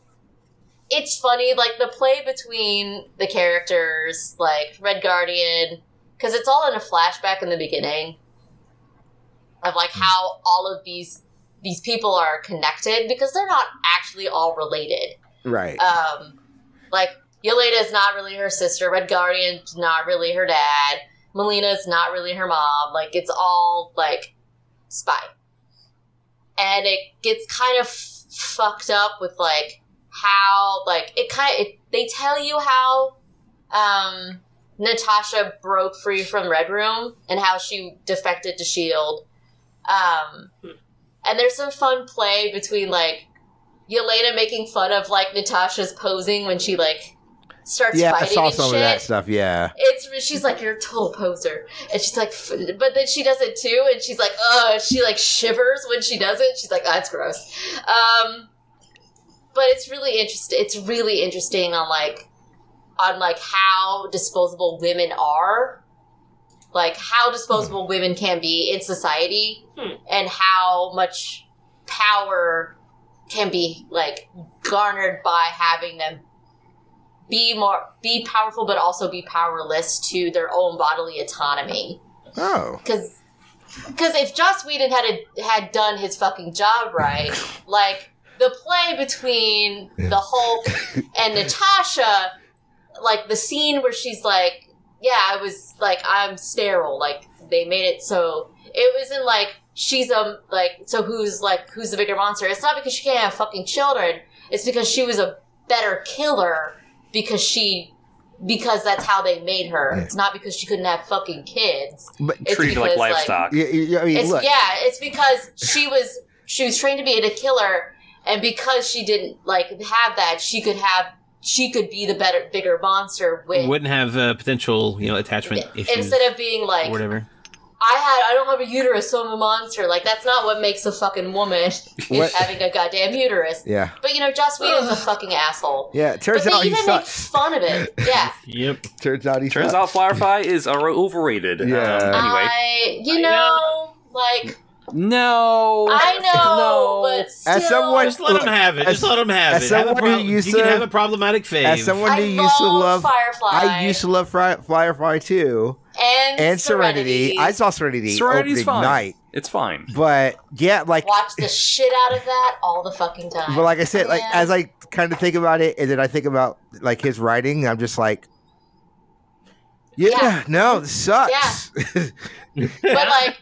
it's funny. Like the play between the characters, like Red Guardian, because it's all in a flashback in the beginning of like hmm. how all of these these people are connected because they're not actually all related right. um, like Yelena is not really her sister. Red Guardian's not really her dad. Melina's not really her mom. Like it's all like spy, and it gets kind of f- fucked up with like how like it kind of it, they tell you how um, Natasha broke free from Red Room and how she defected to Shield. Um, and there's some fun play between like Yelena making fun of like Natasha's posing when she like starts yeah, I fighting saw and some shit. of that stuff. Yeah. It's she's like you're a total poser, and she's like, f- but then she does it too, and she's like, oh, she like shivers when she does it. She's like, oh, that's gross. Um, but it's really interesting. It's really interesting on like on like how disposable women are, like how disposable women can be in society, Hmm. and how much power can be like garnered by having them be more be powerful but also be powerless to their own bodily autonomy Oh. because because if Joss Whedon had a, had done his fucking job right like the play between the Hulk and Natasha like the scene where she's like yeah I was like I'm sterile like they made it so it wasn't like she's a like so who's like who's the bigger monster it's not because she can't have fucking children it's because she was a better killer because she because that's how they made her Yeah. it's not because she couldn't have fucking kids But It's Treated like because, like, livestock. yeah, yeah, I mean, it's look. yeah it's because she was she was trained to be a killer and because she didn't like have that she could have she could be the better bigger monster with Wouldn't have a potential, you know, attachment issues instead of being like whatever. I had I don't have a uterus, so I'm a monster. Like that's not what makes a fucking woman is What? having a goddamn uterus. Yeah. But you know, Joss Whedon's a fucking asshole. Yeah. It turns But they out he even make sucks. fun of it. Yeah. Yep. Turns out he Turns sucks. out Firefly is uh, overrated. Um, Yeah. anyway, I you I know, like no. I know, No. but still, As someone- Just let him have it. As- Just let him have as it. Have a someone who prob- used you can to- have a problematic fave. As someone I who used to love, Firefly. I used to love Fri- Firefly too, and, and Serenity. I saw Serenity Serenity's opening fine. night, It's fine. but yeah, like, watch the shit out of that all the fucking time. but like I said, like as I kind of think about it, and then I think about like his writing, I'm just like, yeah, Yeah. no, this sucks. but like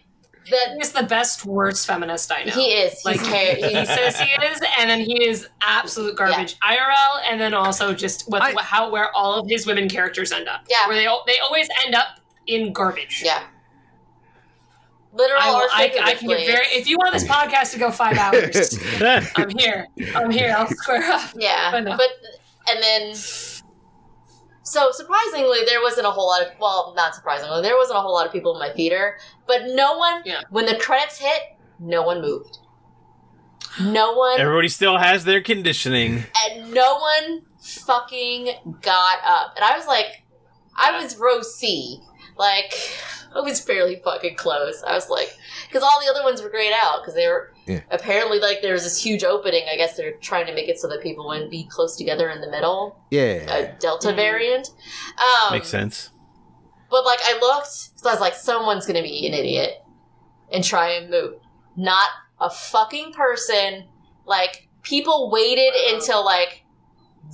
the He's the best worst feminist I know. he is Like ca- he says he is, and then he is absolute garbage IRL, and then also just with I- how where all of his women characters end up. Yeah. where they al- they always end up in garbage. yeah. Literal I, will, or I, I can get figuratively, very. If you want this podcast to go five hours, I'm here. I'm here. I'll square up. Yeah, But no. but and then so surprisingly, there wasn't a whole lot of well, not surprisingly, there wasn't a whole lot of people in my theater. But no one, Yeah. when the credits hit, no one moved. No one, Everybody still has their conditioning. and no one fucking got up. And I was like, I was row C, like I was fairly fucking close. I was like, because all the other ones were grayed out because they were Yeah. apparently like there was this huge opening. I guess they're trying to make it so that people wouldn't be close together in the middle. yeah, a Delta Mhm. variant. Um, Makes sense. But like I looked, so I was like, someone's gonna be an idiot and try and move. Not a fucking person. Like people waited until like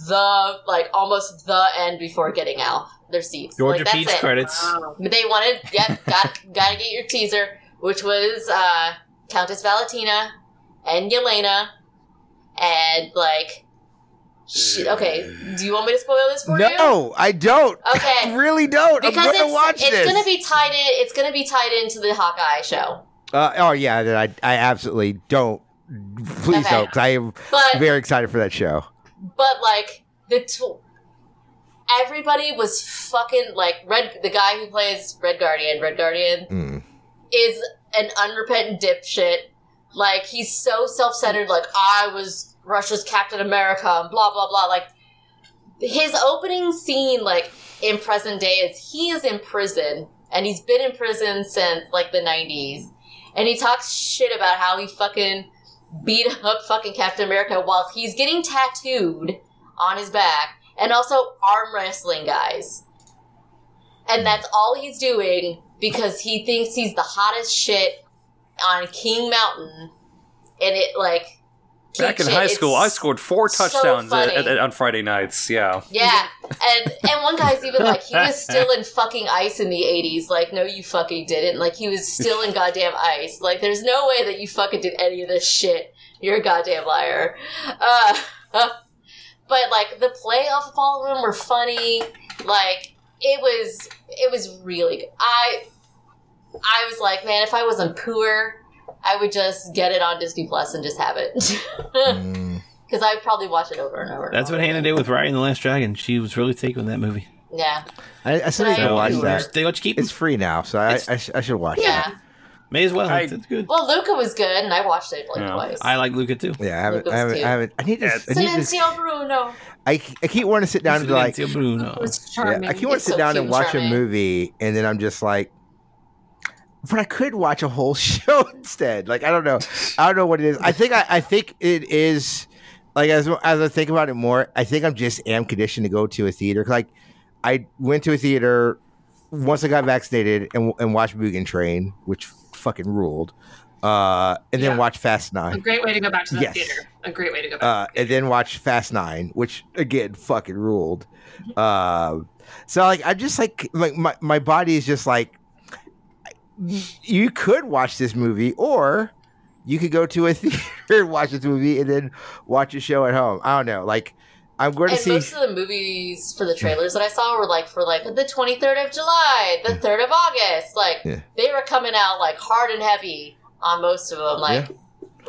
the like almost the end before getting out their seats. Georgia like, that's Pete's it. credits. But they wanted, yep, got gotta get your teaser, which was uh, Countess Valentina and Yelena, and like, shit. Okay, do you want me to spoil this for you? no, I don't. Okay. I really don't. because I'm going to it's, watch it's this. gonna be tied in. It's gonna be tied into the Hawkeye show. Uh, oh yeah, I I absolutely don't. Please Okay. don't, because I am But very excited for that show. but like the t- everybody was fucking like Red. The guy who plays Red Guardian, Red Guardian, Mm. Is an unrepentant dipshit. Like he's so self-centered. Like I was Russia's Captain America and blah blah blah. Like his opening scene, like in present day, is he is in prison and he's been in prison since like the '90s, and he talks shit about how he fucking beat up fucking Captain America while he's getting tattooed on his back and also arm wrestling guys. And that's all he's doing because he thinks he's the hottest shit on King Mountain. And it like Back in high it's- school, I scored four so touchdowns at, at- on Friday nights. Yeah. Yeah, and and one guy's even like he was still in fucking ice in the eighties. Like, no, you fucking didn't. Like, he was still in goddamn ice. Like, there's no way that you fucking did any of this shit. You're a goddamn liar. Uh, but like the playoff of all of them were funny. Like, it was it was really good. I I was like, man, if I wasn't poor, I would just get it on Disney Plus and just have it. Mm. Because I'd probably watch it over and over. and That's what over Hannah again. did with Raya and the Last Dragon. She was really taken with that movie. Yeah. I, I still need to watch that. They let you keep. It's free now, so I, I, sh- I should watch Yeah. it. May as well. I- it's, it's good. Well, Luca was good, and I watched it like Yeah. twice. I like Luca too. Yeah, I haven't, I haven't. I haven't. I need to. Yeah, I need to. Silencio Bruno. I, I keep wanting to sit down and be like, Bruno. It was yeah. I keep wanting to sit so down and and watch a movie, and then I'm just like, but I could watch a whole show instead. Like I don't know, I don't know what it is. I think I, I think it is like as as I think about it more, I think I'm just am conditioned to go to a theater. 'Cause, Like I went to a theater once I got vaccinated and and watched Mugen Train, which fucking ruled, uh, and then Yeah. watched Fast a great way to go back to the Yes. theater. A great way to go back. uh, and then watch Fast Nine, which again fucking ruled. Um, so like I'm just like like my my body is just like you could watch this movie or you could go to a theater and watch this movie and then watch a show at home. I don't know. Like I'm going to And see. most of the movies for the trailers that I saw were like for like the 23rd of July, the 3rd of August. Like Yeah. they were coming out like hard and heavy on most of them. Like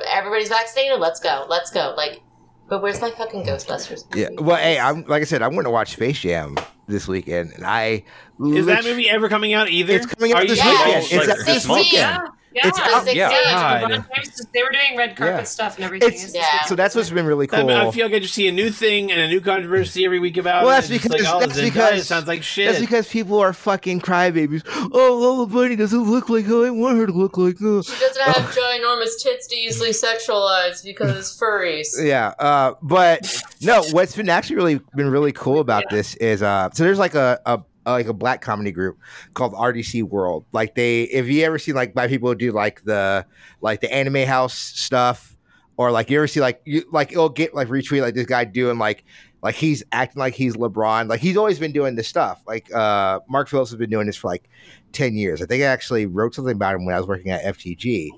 everybody's vaccinated. Let's go. Let's go. Like, but where's my fucking Ghostbusters? yeah. Well, hey, I'm like I said, I'm going to watch Space Jam this weekend, and I Is that movie ever coming out either? It's coming out Are you this sure? weekend. Oh, It's like out this this month? weekend. Yeah, yeah. It's The out- 16th. God. LeBron they were doing red carpet Yeah. stuff and everything. It's, Yeah. so that's what's been really I, cool. mean, I feel like I just see a new thing and a new controversy every week about Well, that's It's because- like, oh, that's Zendaya because- sounds like shit. That's because people are fucking crybabies. Oh, Lola Bunny doesn't look like how I want her to look like. Uh. She doesn't have ginormous tits to easily sexualize because it's furries. Yeah, uh, but no. What's been actually really been really cool about this is uh, so there's like a, a like a black comedy group called RDC World. Like they, if you ever see like black people do like the like the anime house stuff, or like you ever see like you like it'll get like retweet like this guy doing like like he's acting like he's LeBron. Like he's always been doing this stuff. Like uh, Mark Phillips has been doing this for like ten years. I think I actually wrote something about him when I was working at FTG,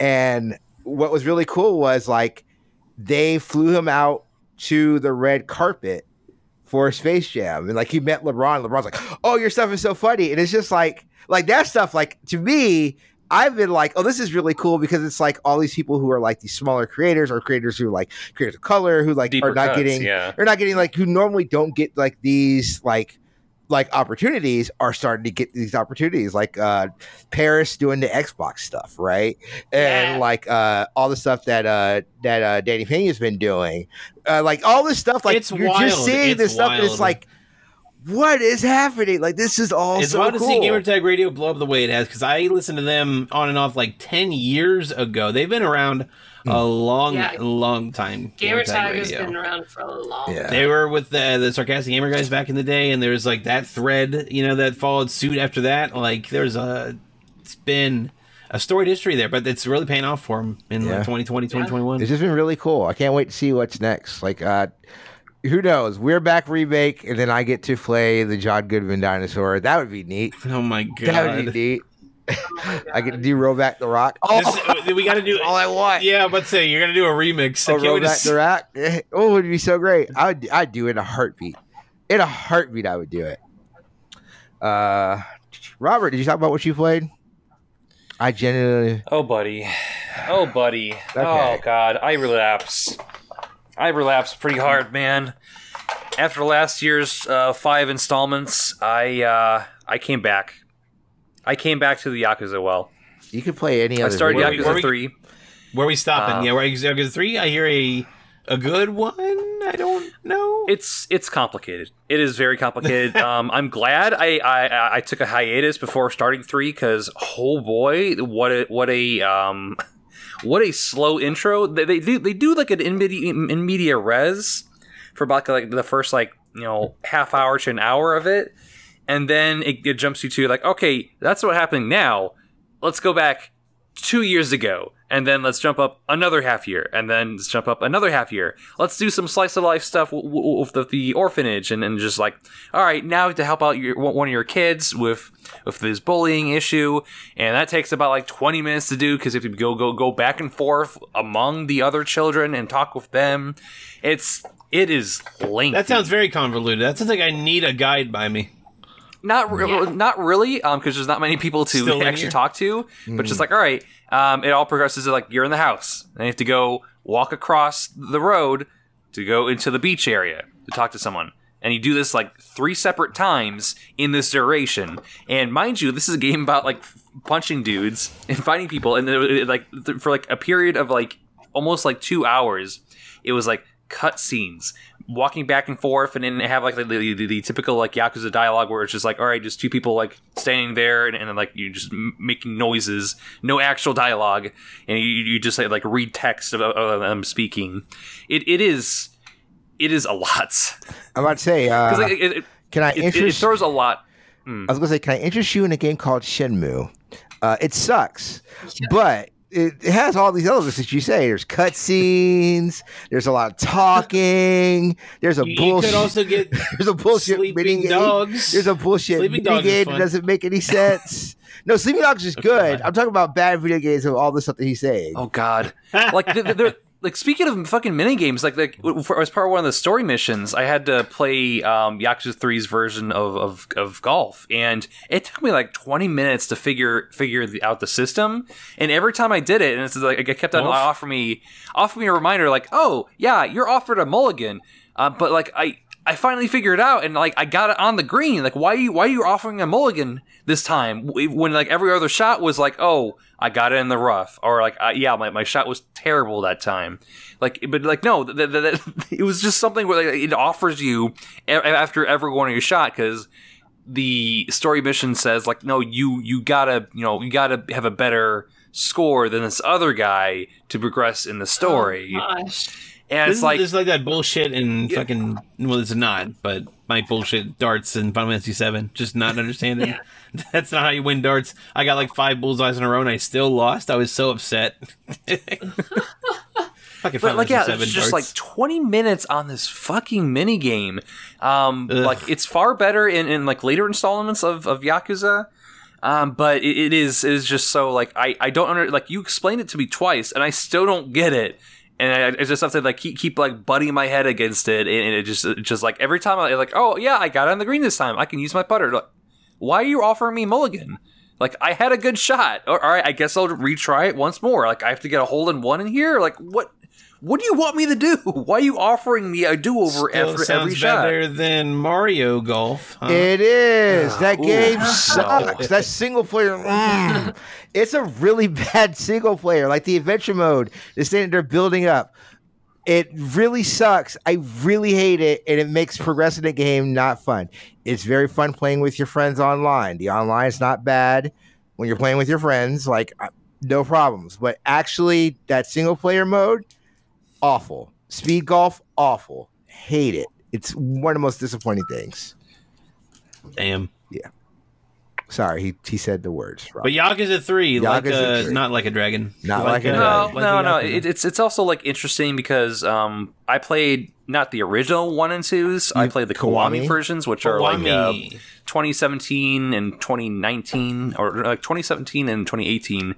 and what was really cool was like they flew him out to the red carpet for Space Jam, and like he met LeBron. LeBron's like, "Oh, your stuff is so funny," and it's just like, like that stuff. Like to me, I've been like, "Oh, this is really cool," because it's like all these people who are like these smaller creators or creators who are like creators of color who like Deeper are not cuts, getting, yeah. are not getting like who normally don't get like these like like opportunities are starting to get these opportunities like uh Parris doing the xbox stuff right and Yeah. like uh all the stuff that uh that uh danny pena's been doing uh like all this stuff like It's you're wild. just seeing It's this stuff and it's like what is happening like this is all it's so wild to cool see Gamertag Radio blow up the way it has because I listened to them on and off like ten years ago. They've been around a long, Yeah. long time. Gamer, tag, has been around for a long Yeah. They were with the the sarcastic gamer guys back in the day, and there's like that thread, you know, that followed suit after that. Like there's a, it's been a storied history there, but it's really paying off for them in Yeah. like 2020, 2021. it's just been really cool i can't wait to see what's next like uh who knows we're back remake and then i get to play the john goodman dinosaur that would be neat Oh my that would god! be neat i get to do roll back the rock oh This- we got to do. all i want Yeah, but say you're gonna do a remix. I Oh, can't roll wait to back the rock. Oh, it would be so great. I would. I'd do it in a heartbeat. In a heartbeat, I would do it. Uh, Robert, did you talk about what you played? I genuinely. Oh, buddy. Oh, buddy. Oh, God. I relapse. I relapse pretty hard, man. After last year's uh, five installments, I uh, I came back. I came back to the Yakuza well. You could play any I started Where- Yakuza where we- 3. Where are we stopping? Uh, yeah, where you Yakuza three? I hear a a good one. I don't know. It's it's complicated. It is very complicated. um, I'm glad I, I I took a hiatus before starting three because oh boy, what a what a um, what a slow intro. They, they do they do like an in media, in media res for about like the first like you know half hour to an hour of it, and then it, it jumps you to like okay, that's what happening now. Let's go back two years ago and then let's jump up another half year and then let's jump up another half year let's do some slice of life stuff with the, the orphanage and, and just like all right now to help out your one of your kids with with this bullying issue and that takes about like 20 minutes to do because if you go go go back and forth among the other children and talk with them it's it is lengthy that sounds very convoluted. That sounds like I need a guide by me. Not re- Yeah. not really um because there's not many people to Still linear? actually talk to but just like all right um it all progresses to like you're in the house and you have to go walk across the road to go into the beach area to talk to someone. And you do this like three separate times in this duration. And mind you this is a game about like punching dudes and fighting people. And it, it, like th- for like a period of like almost like two hours it was like cut scenes walking back and forth and then have like the, the, the, the typical like yakuza dialogue where it's just like all right just two people like standing there and, and then like you just m- making noises no actual dialogue and you, you just like, like read text of, of them speaking it, it is it is a lot I'm about to say. Uh, because like, it, it, can I it, it, interest? throws a lot I was gonna say, can I interest you in a game called Shenmue? Uh, it sucks, but it, it has all these elements that you say. There's cutscenes. There's a lot of talking. There's a You, you bullshit. could also get there's a bullshit sleeping minigame. dogs. There's a bullshit Sleeping Dogs is minigame fun. that doesn't make any sense. no, Sleeping Dogs is good. God. I'm talking about bad video games of all the stuff that he's saying. oh god like th- th- they're like speaking of fucking mini games like like for, as part of one of the story missions i had to play um yakuza 3's version of, of of golf. And it took me like 20 minutes to figure figure the, out the system. And every time i did it and it's like it kept on offering me offering me a reminder like oh yeah you're offered a mulligan. Uh, but like i I finally figured it out, and like I got it on the green. Like, why are you why are you offering a mulligan this time when like every other shot was like, oh, I got it in the rough, or like, yeah, my, my shot was terrible that time. Like, but like no, th- th- th- it was just something where like, it offers you a- after every one of your shot because the story mission says like, no, you you gotta you know you gotta have a better score than this other guy to progress in the story. Oh, gosh. And This it's is, like like that bullshit in fucking. Well, it's not, but my bullshit darts in Final Fantasy VII. Just not understanding. That's not how you win darts. I got like five bullseyes in a row and I still lost. I was so upset. fucking But Final like, yeah, it's just darts. like 20 minutes on this fucking mini game. Um, Ugh. like it's far better in, in like later installments of, of Yakuza. Um, but it, it is it is just so like I, I don't under like you explained it to me twice and I still don't get it. And I, just something like keep, keep like butting my head against it, and it just just like every time I like oh yeah I got on the green this time I can use my putter. Like, why are you offering me mulligan? Like I had a good shot. All right, I guess I'll retry it once more. Like I have to get a hole in one in here. Like what? What do you want me to do? Why are you offering me a do over Still after sounds every shot? better than Mario Golf. huh? It is. That Ooh. game sucks. That single player, mm, it's a really bad single player. Like the adventure mode, the thing they're building up. It really sucks. I really hate it, and it makes progressing the game not fun. It's very fun playing with your friends online. The online is not bad when you're playing with your friends. Like uh, no problems. But actually, that single player mode, awful. Speed golf, awful. Hate it. It's one of the most disappointing things. Damn. Sorry, he, he said the words. wrong. But Yakuza three, like Yakuza a, 3. not like a dragon, Not like a a- dragon. No, like no, no. It, it's it's also like interesting because um I played not the original one and twos. I played the Kiwami? Kiwami versions, which are like uh, 2017 and 2019 or like 2017 and 2018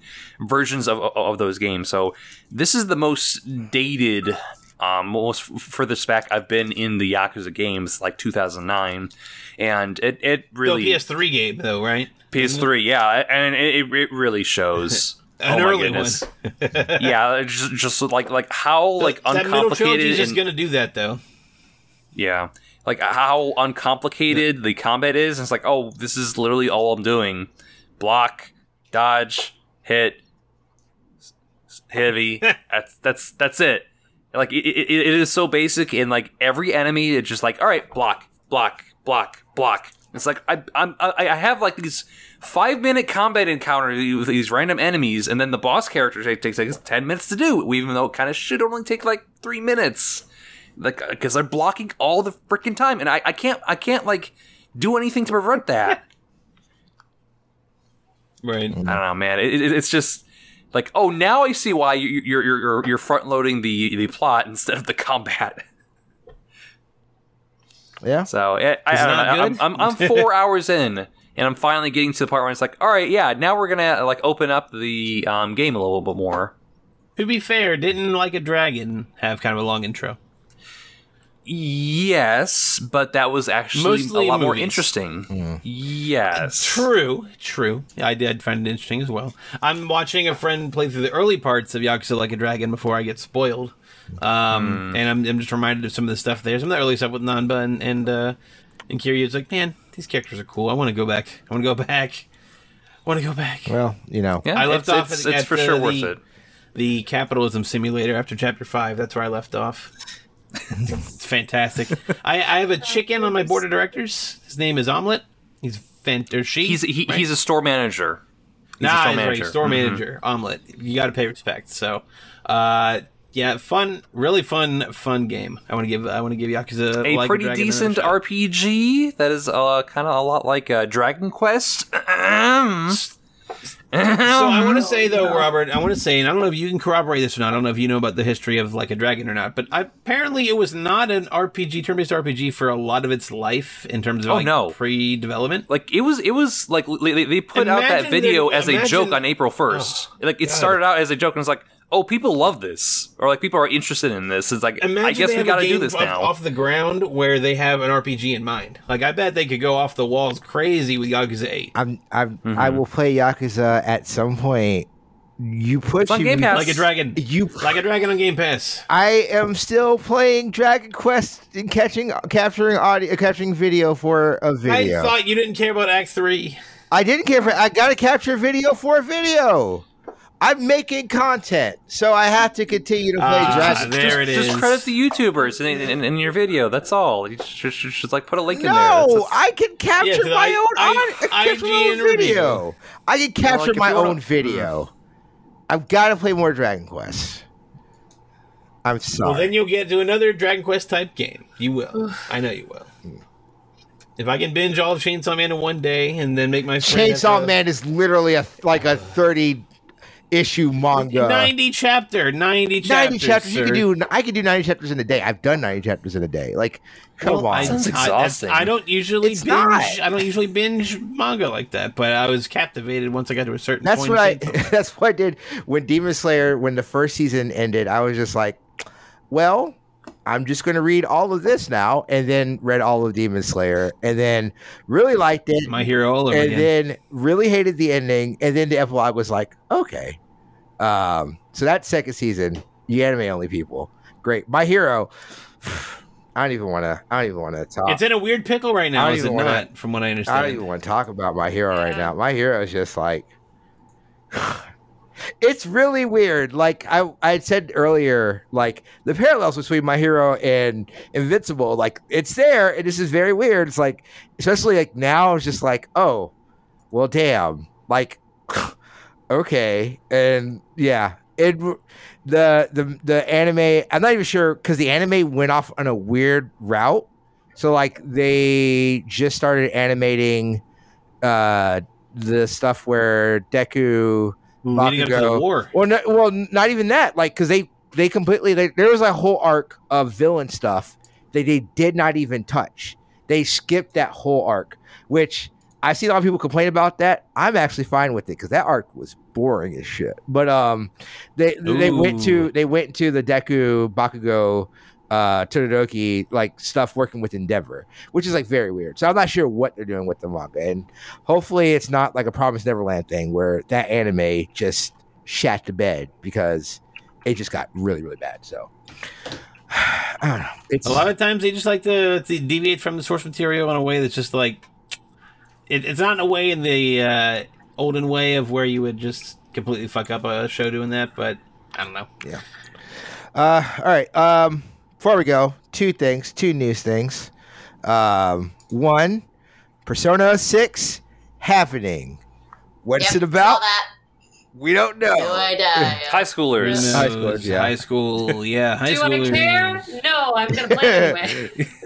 versions of of those games. So this is the most dated um most furthest back I've been in the Yakuza games like 2009 and it it really Still PS3 game though, right? PS3 yeah and it, it really shows An oh early one. yeah, just, just like like how like that middle uncomplicated just gonna do that though. yeah, like how uncomplicated the combat is. It's like oh, this is literally all I'm doing: block, dodge, hit, heavy. that's that's that's it. Like it, it, it is so basic, and like every enemy, it's just like all right, block, block, block, block. It's like I I'm, I I have like these five minute combat encounters with these random enemies, and then the boss character take- takes like ten minutes to do, even though it kind of should only take like three minutes, like uh, because they're blocking all the freaking time, and I I can't I can't like do anything to prevent that. Right. Mm-hmm. I don't know, man. It, it, it's just like, oh, now I see why you- you're you're you're, you're front loading the the plot instead of the combat. Yeah. So I, I, Is it don't not know. I'm. I'm, I'm four hours in, and I'm finally getting to the part where it's like, all right, yeah, now we're gonna like open up the um, game a little bit more. To be fair, didn't like a dragon have kind of a long intro? Yes, but that was actually Mostly a lot more movies. interesting. Yes, True, true. I did find it interesting as well. I'm watching a friend play through the early parts of Yakuza Like a Dragon before I get spoiled. Um, and I'm, I'm just reminded of some of the stuff there. Some of the early stuff with Nanba and and, uh, and Kiryu. It's like, man, these characters are cool. I want to go back. I want to go back. I want to go back. Well, you know. Yeah, I left it's, off It's, at- it's at for the- sure worth the- it. The capitalism simulator after chapter five. That's where I left off. It's fantastic. I, I have a chicken on my board of directors. His name is Omelet. He's fant or she. He's he, right? he's a store manager. He's nah, a store he's right, manager. store Mhm. manager. Omelet. You got to pay respect. So, uh, yeah, fun, really fun, fun game. I want to give I want to give Yakuza a Like pretty Dragon decent. RPG that is uh, kind of a lot like uh, Dragon Quest. So I want to say though, Robert, I want to say, and I don't know if you can corroborate this or not. I don't know if you know about the history of Like a Dragon or not, but I, apparently it was not an RPG, turn-based RPG for a lot of its life in terms of Oh, like no. pre-development. like it was, it was like they, they put out that video that- as a joke on April first. Oh, like it God. started out as a joke and it's like, oh, people love this, or like people are interested in this. It's like, Imagine I guess we got to do this up- now. off the ground where they have an RPG in mind. Like I bet they could go off the walls crazy with Yakuza Eight. I'm, I'm, Mm-hmm. I will play Yakuza at some point You put It's on you- Game Pass. Like a dragon. You Like a dragon on Game Pass. I am still playing Dragon Quest and catching, capturing audio, capturing video for a video. I thought you didn't care about Act Three. I didn't care for. I got to capture video for a video. I'm making content, so I have to continue to play Ah, Dragon. there just, it is. Just credit the YouTubers in, in, in your video. That's all. You just, just, just, just, like put a link in there. That's- No, I can capture Yeah, 'cause my I- own. I- I, I, capture my own video. I can capture like, my you wanna- own video. I've got to play more Dragon Quest. I'm sorry. Well, then you'll get to another Dragon Quest type game. You will. I know you will. If I can binge all of Chainsaw Man in one day and then make my Chainsaw to- Man is literally a like a 30 issue manga. 90 chapter, 90 chapters. 90 chapters. You sir. can do. I can do 90 chapters in a day. I've done 90 chapters in a day. Like, come Well, on. I, Sounds that's- exhausting. I, don't usually It's binge. not. I don't usually binge manga like that, but I was captivated once I got to a certain. That's point what I. That's what I did when Demon Slayer. When the first season ended, I was just like, "Well, I'm just going to read all of this now," and then read all of Demon Slayer, and then really liked it, My hero all over and again. then really hated the ending, and then the epilogue was like, "Okay." Um, so that second season, you anime only people, great. My hero. I don't even want to. I don't even want to talk. it's in a weird pickle right I now, don't is it even wanna- not? From what I understand, I don't even want to talk about my hero right now. My hero is just like it's really weird. Like I I said earlier, like the parallels between my hero and Invincible, like it's there, and this is very weird. It's like especially like now it's just like, oh, well damn. Like okay. And yeah. It the the the anime I'm not even sure because the anime went off on a weird route. So like they just started animating uh the stuff where Deku Leading up to the Bakugo- war. well, no, well, not even that. Like, because they they completely they, there was a whole arc of villain stuff that they did not even touch. They skipped that whole arc, which I see a lot of people complain about that. I'm actually fine with it because that arc was boring as shit. But um, they they went to they went to the Deku Bakugo uh Todoroki like stuff working with Endeavor, which is like very weird. So I'm not sure what they're doing with the manga, and hopefully it's not like a Promise Neverland thing where that anime just shat to bed because it just got really really bad. So I don't know. It's A lot of times they just like to, to deviate from the source material in a way that's just like it, it's not in a way in the uh, olden way of where you would just completely fuck up a show doing that, but I don't know. Yeah. Uh, all right. Um, before we go, two things, two news things. Um, one, Persona Six happening. What's Yep, it about? We don't know. No idea. High schoolers. High Who school, yeah. High school, yeah. High Do you want to schoolers. care? No, I'm gonna play anyway.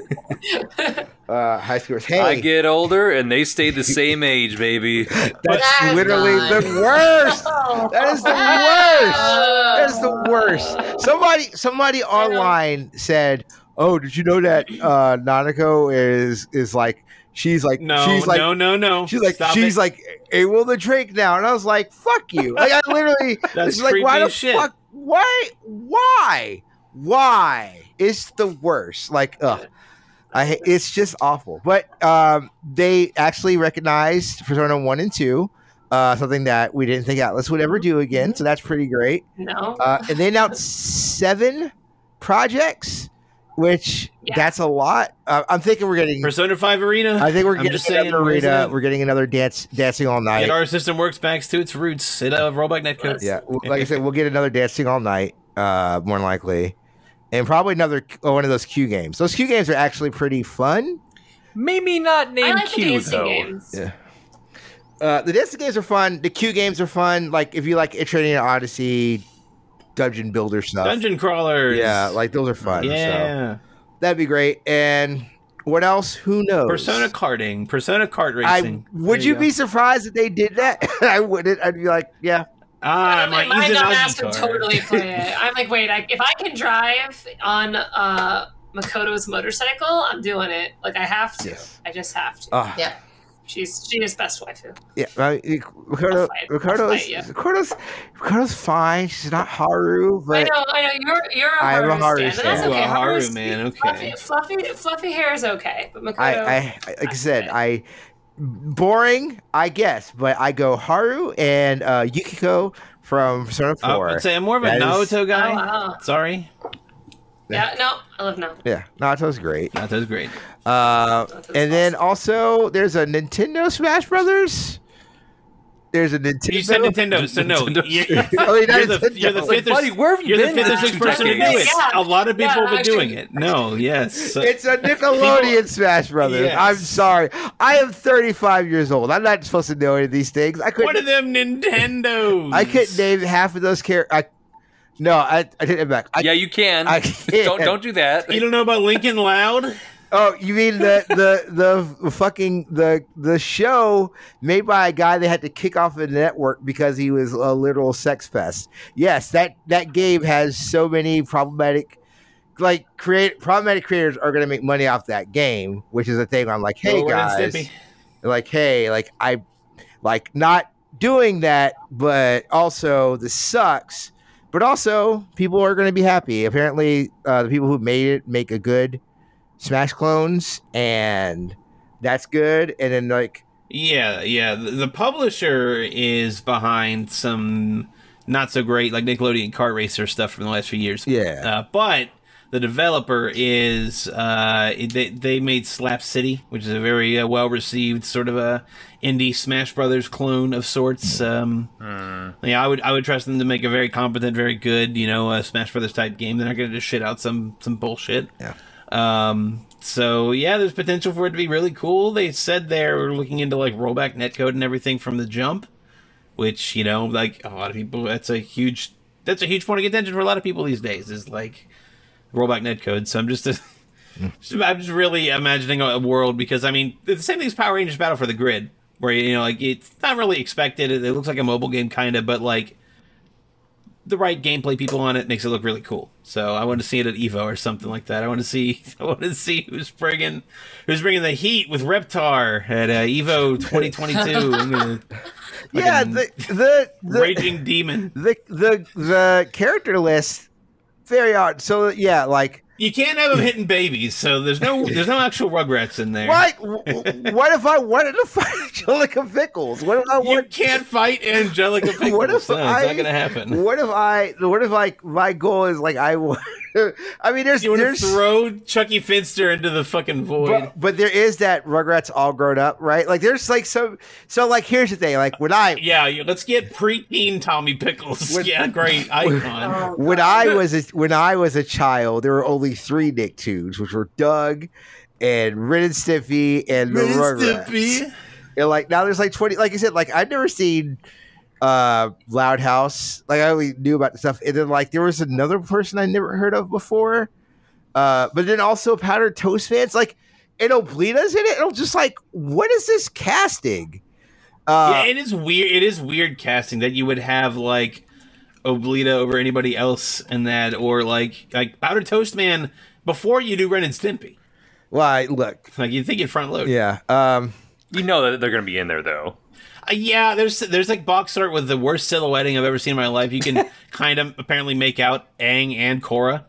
Uh, high schoolers. Hey, I get older and they stay the same age, baby. that's That's literally not- the worst. That is the worst. That is the worst. Somebody, somebody online said, "Oh, did you know that uh, Nanako is is like she's like No, she's like no, no, no. She's like, Stop she's it. like able to drink now, and I was like, "Fuck you!" Like I literally, That's it's like, why the shit. fuck? Why? Why? Why? It's the worst. Like, ugh. I it's just awful. But um, they actually recognized Persona One and Two, uh, something that we didn't think Atlus would ever do again. So that's pretty great. no. Uh, and they announced seven projects, which Yeah. that's a lot. Uh, I'm thinking we're getting. Persona 5 Arena. I think we're I'm getting just saying, another where's arena. We're getting another dance, dancing all night. Get Arc System Works back to its roots. It uh, rollback netcode. Yeah, like I said, we'll get another dancing all night, uh, more than likely, and probably another oh, one of those Q games. Those Q games are actually pretty fun. Maybe not I named like Q dancing though. games. Yeah. Uh, the dancing games are fun. The Q games are fun. Like if you like Etrian Odyssey, dungeon builder stuff. Dungeon crawlers. Yeah, like those are fun. So yeah. that'd be great. And what else? Who knows? Persona karting. Persona kart I racing. would There you, go. be surprised if they did that? I wouldn't. I'd be like, yeah. Ah, my I'm not Izanagi asked to car. totally play it. I'm like, wait, I, if I can drive on uh, Makoto's motorcycle, I'm doing it. Like I have to. Yes. I just have to. Uh, Yeah. She's she is best waifu. Yeah, I mean, Ricardo, I'll fight- I'll Ricardo's, fight you. Ricardo's, Ricardo's fine. She's not Haru, I know, I know. You're you're a I am a Haru Haru stan, and that's okay. a Haru Haru's- man, okay. fluffy, fluffy hair is okay, but Makoto. I, I, I- like I said, I, boring, I guess, but I go Haru and uh, Yukiko from Persona Uh, Four. I'd say I'm more of a That is- Naruto guy. Oh, wow. Sorry, Yeah, no, I love no. yeah, Naruto's great. Naruto's great. Uh, Naruto's and then also there's a Nintendo Smash Brothers. There's a Nintendo. You said Nintendo, so no. You're, Oh, you're, not the, you're the Like, fifth or, buddy, where have you you're the fifth or sixth person to do it. Yeah. A lot of people Yeah, have been doing it. No, yes. It's a Nickelodeon Smash Brothers. Yes. I'm sorry. I am 35 years old. I'm not supposed to know any of these things. I One couldn't. of them Nintendos. I couldn't name half of those characters. No, I I take it back. I, yeah, you can. I can't. don't don't do that. You don't know about Lincoln Loud? Oh, you mean the the the fucking the the show made by a guy they had to kick off the network because he was a literal sex pest? Yes, that that game has so many problematic, like create problematic creators are going to make money off that game, which is a thing. I'm like, hey guys, like hey, like I like not doing that, but also this sucks. But also, people are going to be happy. Apparently, uh, the people who made it make a good Smash clones, and that's good. And then like, Yeah, yeah. The, the publisher is behind some not so great, like Nickelodeon kart racer stuff from the last few years. yeah, Uh, but the developer is uh, they they made Slap City, which is a very uh, well received sort of a indie Smash Brothers clone of sorts. Um, Yeah, I would I would trust them to make a very competent, very good, you know, uh, Smash Brothers type game. They're not going to just shit out some some bullshit. Yeah. Um. So yeah, there's potential for it to be really cool. They said they're looking into like rollback netcode and everything from the jump, which you know, like a lot of people, that's a huge that's a huge point of contention for a lot of people these days. Is like rollback netcode. So I'm just. just- I'm just really imagining a world because I mean the same thing as Power Rangers Battle for the Grid, where you know like it's not really expected. It looks like a mobile game kind of, but like the right gameplay people on it makes it look really cool. So I want to see it at Evo or something like that. I want to see I want to see who's bringing who's bringing the heat with Reptar at uh, Evo 2022. Gonna- yeah. The the the, Raging Demon. the the the character list very odd. So yeah, like You can't have them hitting babies, so there's no there's no actual Rugrats in there. what? what if I wanted to fight Angelica Pickles? What if I want... You can't fight Angelica Pickles. What if no, it's I- not gonna happen. What if I? What if like my goal is like I want? I mean, there's You want to there's throw Chuckie Finster into the fucking void? but, but there is that Rugrats all grown up, right? Like there's like so so like here's the thing, like when I yeah, let's get preteen Tommy Pickles. When- yeah, great icon. When I was a, when I was a child, there were only three Nicktoons, which were Doug and Ren and Stimpy and the Rugrats. And like now there's like twenty. Like I said, like I'd never seen uh Loud House. Like I only knew about the stuff, and then like there was another person I never heard of before. Uh, but then also Powdered Toast fans, like and Oblina's in it. And I'm just like, what is this casting? Uh, yeah, it is weird. It is weird casting that you would have like Oblina over anybody else in that, or like like Powder Toast Man before you do Ren and Stimpy. well, I, look, Like you think you'd front load. yeah. Um, You know that they're going to be in there though. Uh, yeah, there's there's like box art with the worst silhouetting I've ever seen in my life. You can kind of apparently make out Aang and Korra.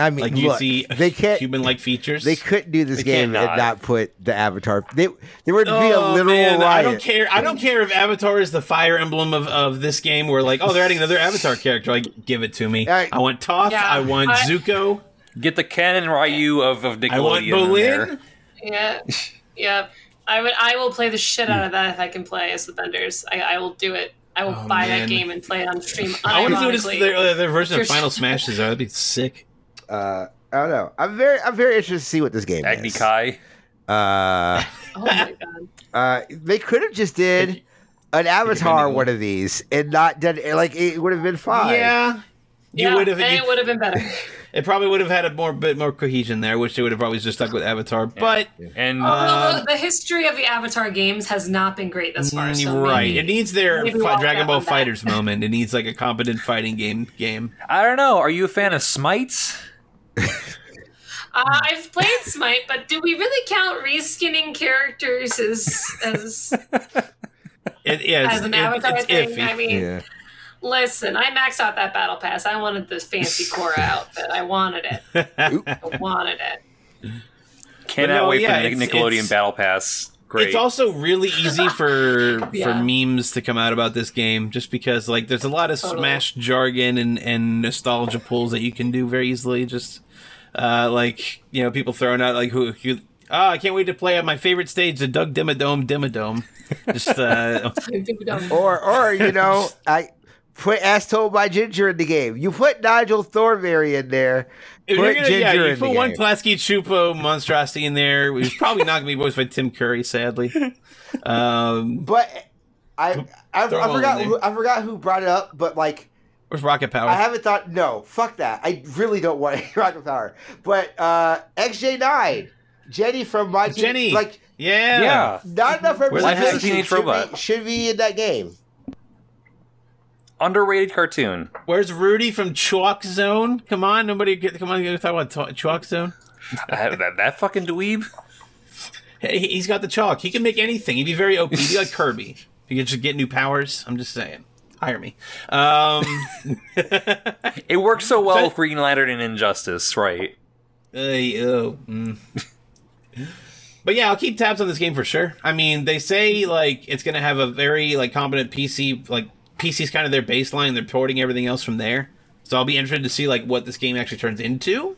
I mean, Like you look, see they can't. human like features. They couldn't do this They game cannot. and not put the Avatar. They there would be a Oh, literal man, I don't care. I don't care if Avatar is the fire emblem of, of this game. Where like, oh, they're adding another Avatar character. Like, give it to me. I- I want Toph. Yeah, I want I- Zuko. Get the Ken and Ryu of, of Nickelodeon. I want in there. Bolin. Yeah, yeah. I would. I will play the shit out of that if I can play as the Benders. I, I will do it. I will Oh, buy man. that game and play it on stream. I want to see what unironically. their, uh, their version of You're- Final Smashes are. That'd be sick. Uh, I don't know. I'm very I'm very interested to see what this game is. Agni is. Kai. Uh, Oh my god. uh, they could have just did an Avatar anyone. one of these and not done like it would have been fine. Yeah. You yeah, would have. and it would have been better. It probably would have had a more bit more cohesion there, which they would have probably just stuck with Avatar. But And Although the, the history of the Avatar games has not been great thus far. So Mm, right, maybe- it needs their fi- Dragon Ball on that. Fighters moment. It needs like a competent fighting game. Game. I don't know. Are you a fan of Smites? Uh, I've played Smite, but do we really count reskinning characters as as It, yeah, it's, as an it- Avatar it's thing? iffy. I mean, Yeah. Listen, I maxed out that battle pass. I wanted this fancy Korra outfit. I wanted it. I wanted it. Cannot no, wait yeah, for the it's- Nickelodeon it's- Battle Pass. great. It's also really easy for for memes to come out about this game, just because like there's a lot of Totally. Smash jargon and and nostalgia pulls that you can do very easily. Just uh, like you know, people throwing out like who. who Oh, I can't wait to play at my favorite stage, the Doug Dimmadome Dimmadome. Just uh, Or, or you know, I put as told by Ginger in the game. You put Nigel Thornberry in there. if Put you're gonna, yeah, you in put the one game. Klasky Csupo monstrosity in there. It was probably not gonna be voiced by Tim Curry, sadly. Um, But I, I, Throw 'em I forgot, who, I forgot who brought it up. But like, where's Rocket Power? I haven't thought. No, fuck that. I really don't want Rocket Power. But uh, XJ9, Jenny from my Jenny. like yeah, yeah. not enough Where's that representation. Should, Be, should be in that game. Underrated cartoon. Where's Rudy from Chalk Zone? Come on, nobody, get, come on, talk about Chalk Zone. that, that, that fucking dweeb. Hey, he- he's got the chalk. He can make anything. He'd be very OP. He'd be like Kirby. He could just get new powers. I'm just saying. Hire me. Um, It works so well So- with Green Lantern and Injustice, right? Ay, oh, mm. But yeah, I'll keep tabs on this game for sure. I mean, they say like it's gonna have a very like competent PC. Like PC's kind of their baseline. They're porting everything else from there. So I'll be interested to see like what this game actually turns into.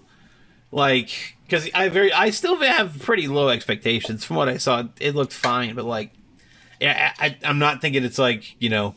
Like, because I very, I still have pretty low expectations from what I saw. It looked fine, but like, yeah, I, I, I'm not thinking it's like you know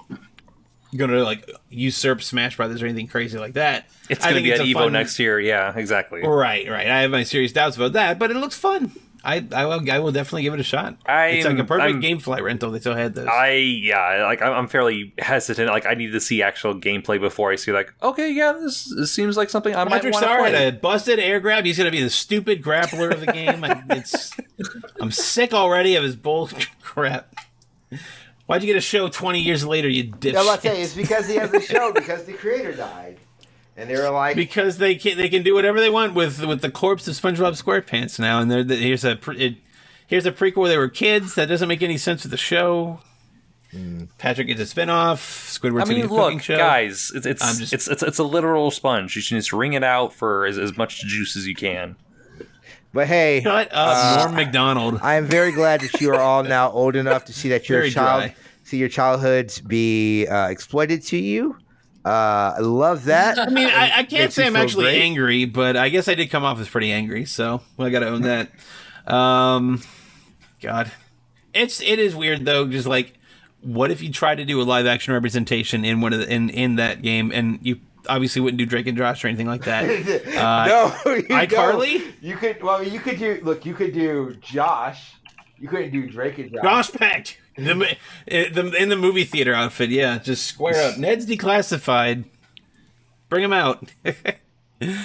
gonna like usurp Smash Brothers or anything crazy like that. It's I going to think be it's at Evo fun- next year. Yeah, exactly. Right, right. I have my serious doubts about that, but it looks fun. I I will, I will definitely give it a shot. it's like a I'm- perfect I'm- game flight rental. They still had those. I yeah, like I'm I'm fairly hesitant. Like I need to see actual gameplay before I see like, okay, yeah, this, this seems like something I might Patrick want to play. a busted air grab. He's gonna be the stupid grappler of the game. I, it's I'm sick already of his bull crap. Why'd you get a show 20 years later, you dipshit? I'm about to say it's because he has the show because the creator died, and they were like, because they can they can do whatever they want with with the corpse of SpongeBob SquarePants now, and they're, here's a it, here's a prequel where they were kids. That doesn't make any sense with the show. Hmm. Patrick gets a spinoff. Squidward's I mean, getting cooking look, show. guys, it's it's, just- it's it's it's a literal sponge. You should just wring it out for as, as much juice as you can. but hey, Shut up, uh, uh, Norm Macdonald. I am very glad that you are all now old enough to see that your Very child, dry. see your childhoods be uh, exploited to you. Uh, I love that. I mean, I, I can't say I'm actually great. angry, but I guess I did come off as pretty angry, so I got to own that. Um, God, it's it is weird though. Just like, what if you try to do a live action representation in one of the, in in that game, and you obviously wouldn't do Drake and Josh or anything like that. Uh, no, you iCarly? You could. Well, you could do. Look, you could do Josh. You couldn't do Drake and Josh. Josh Peck, the, mo- the in the movie theater outfit. Yeah, just square up. Ned's declassified. Bring him out. You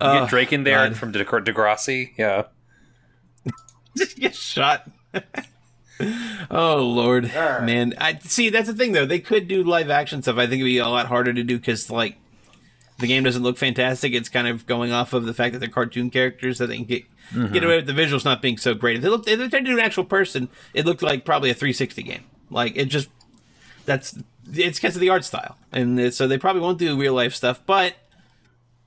Oh, get Drake in there God. from De- Degrassi. Yeah. just get shot. oh lord, Arr. man! I see. That's the thing, though. They could do live action stuff. I think it'd be a lot harder to do because, like, the game doesn't look fantastic. It's kind of going off of the fact that they're cartoon characters that they can get get mm-hmm. away with the visuals not being so great. If they looked, if they tried to do an actual person, it looked like probably a 360 game. Like it just that's it's because of the art style, and so they probably won't do real life stuff, but.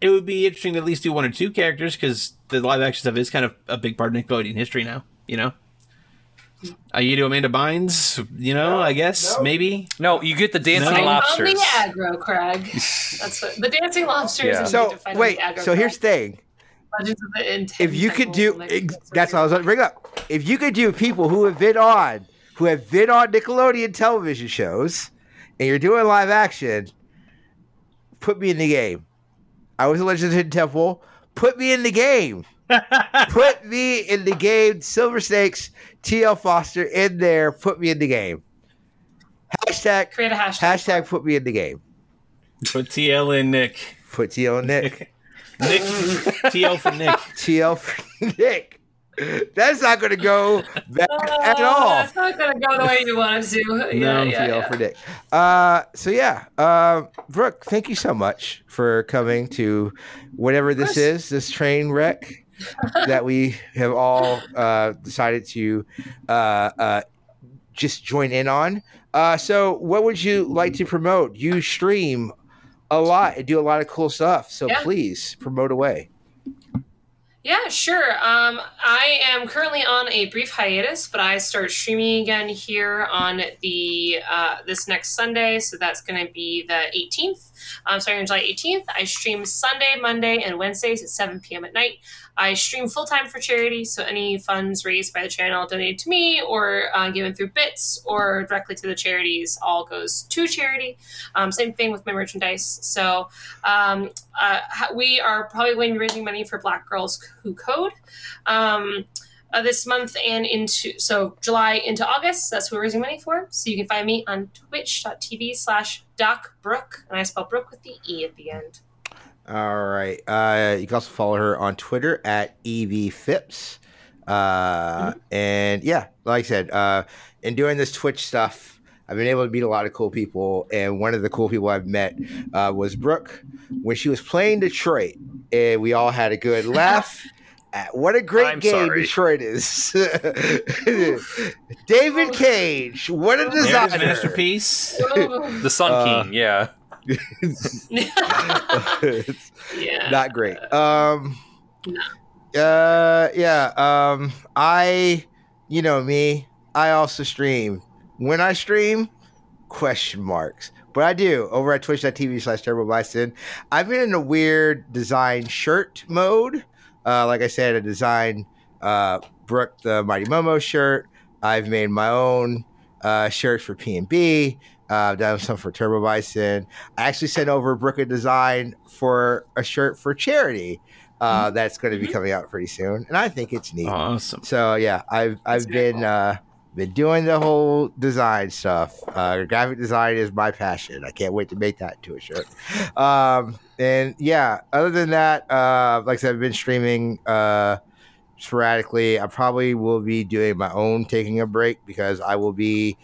It would be interesting to at least do one or two characters because the live action stuff is kind of a big part of Nickelodeon history now. You know, uh, you do Amanda Bynes, you know, I guess no. maybe. No, you get the dancing No. On lobsters. the aggro, Crag. That's what the dancing lobsters. Yeah. So we wait. the aggro So here's the Crag. thing. Legends of the Intense If you could do, ex- that's that's what I was what going to bring up. If you could do people who have been on, who have been on Nickelodeon television shows, and you're doing live action, put me in the game. I was a Legend of the Hidden Temple. Put me in the game. put me in the game. Silver Snakes, TL Foster in there. Put me in the game. Hashtag Create a hashtag. hashtag put me in the game. Put TL in Nick. Put TL and Nick. Nick TL for Nick. TL for Nick. That's not going to go back at Oh, all. That's not gonna go the way you want it to. Yeah, yeah, TL yeah. for Nick. Uh, so yeah, uh, Brooke, thank you so much for coming to whatever this is, this train wreck that we have all uh, decided to uh, uh, just join in on. Uh, so, what would you like to promote? You stream a lot and do a lot of cool stuff, so Yeah. please promote away. Yeah, sure. Um, I am currently on a brief hiatus, but I start streaming again here on the uh, this next Sunday. So that's going to be the 18th. Um, starting on July 18th, I stream Sunday, Monday, and Wednesdays at 7 p.m. at night. I stream full time for charity, so any funds raised by the channel donated to me or uh, given through bits or directly to the charities all goes to charity. Um, same thing with my merchandise. So um, uh, we are probably going to be raising money for Black Girls Who Code. Um, uh, this month and into so July into August. That's what we're raising money for. So you can find me on twitch.tv slash Doc Brooke, and I spell Brooke with the E at the end. All right. Uh, you can also follow her on Twitter at evphipps. Uh, mm-hmm. And yeah, like I said, uh, in doing this Twitch stuff, I've been able to meet a lot of cool people. And one of the cool people I've met uh, was Brooke when she was playing Detroit. And we all had a good laugh. what a great I'm game sorry. Detroit is. David Cage, what a designer. masterpiece. the Sun uh, King, yeah. yeah. Not great. Um no. uh yeah, um I you know me, I also stream. When I stream, question marks. But I do over at twitch.tv slash turbo bison. I've been in a weird design shirt mode. Uh, like I said, I designed uh, Brooke the Mighty Momo shirt. I've made my own uh, shirts for P and B. Uh, I've done some for Turbo Bison. I actually sent over Brooke a design for a shirt for charity. Uh, mm-hmm. That's going to be mm-hmm. coming out pretty soon, and I think it's neat. Awesome. So yeah, I've I've been uh, been doing the whole design stuff. Uh, graphic design is my passion. I can't wait to make that into a shirt. Um, and yeah, other than that, uh, like I said, I've been streaming uh, sporadically. I probably will be doing my own taking a break because I will be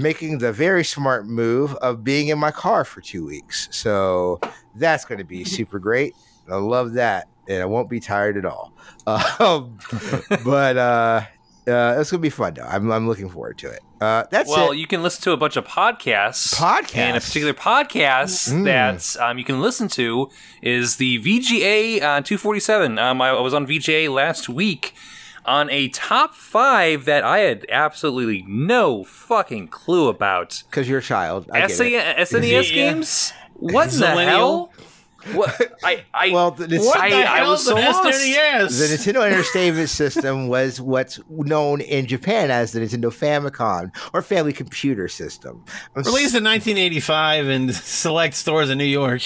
making the very smart move of being in my car for two weeks. So that's going to be super great. I love that. And I won't be tired at all. Um, but uh, uh, it's gonna be fun though. I'm, I'm looking forward to it. Uh, that's well, it. you can listen to a bunch of podcasts. Podcasts, and a particular podcast mm. that um, you can listen to is the VGA uh, 247. Um, I was on VGA last week, on a top five that I had absolutely no fucking clue about. Because you're a child. I SNES games? What in the hell? What I I well the, what I, the I, I was so lost. SNES? The Nintendo Entertainment System was what's known in Japan as the Nintendo Famicom or Family Computer System. I'm Released in 1985 in select stores in New York.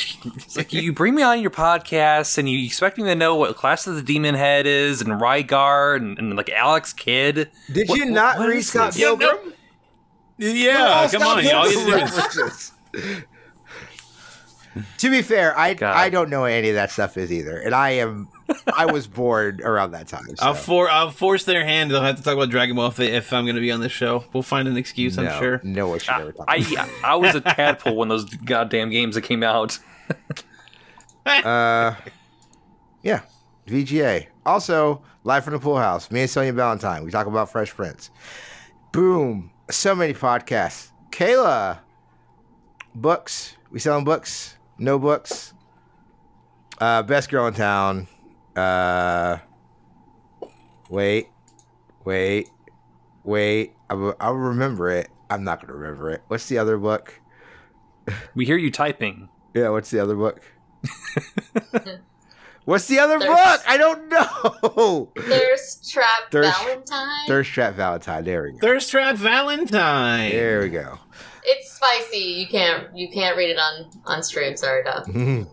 like you bring me on your podcast and you expect me to know what Clash of the Demon Head is and Rygar and, and like Alex Kidd. Did what, you not read Scott Pilgrim? Yeah, come on, y'all to be fair, I God. I don't know any of that stuff is either, and I am I was bored around that time. So. I'll for I'll force their hand. They'll have to talk about Dragon Ball if, they, if I'm going to be on this show. We'll find an excuse. No, I'm sure. No, we should never talk. I I, I was a tadpole when those goddamn games that came out. uh, yeah, VGA. Also, live from the pool house. Me and Sonia Valentine. We talk about Fresh Prince. Boom. So many podcasts. Kayla. Books. We selling books no books. Uh, best girl in town. Uh, wait, wait, wait. I'll, I'll remember it. I'm not gonna remember it. What's the other book? We hear you typing. Yeah. What's the other book? What's the other Thirst. book? I don't know. Thirst Trap Thirst, Valentine. Thirst Trap Valentine. There we go. Thirst Trap Valentine. There we go it's spicy. You can't you can't read it on on stream. Sorry, Duff.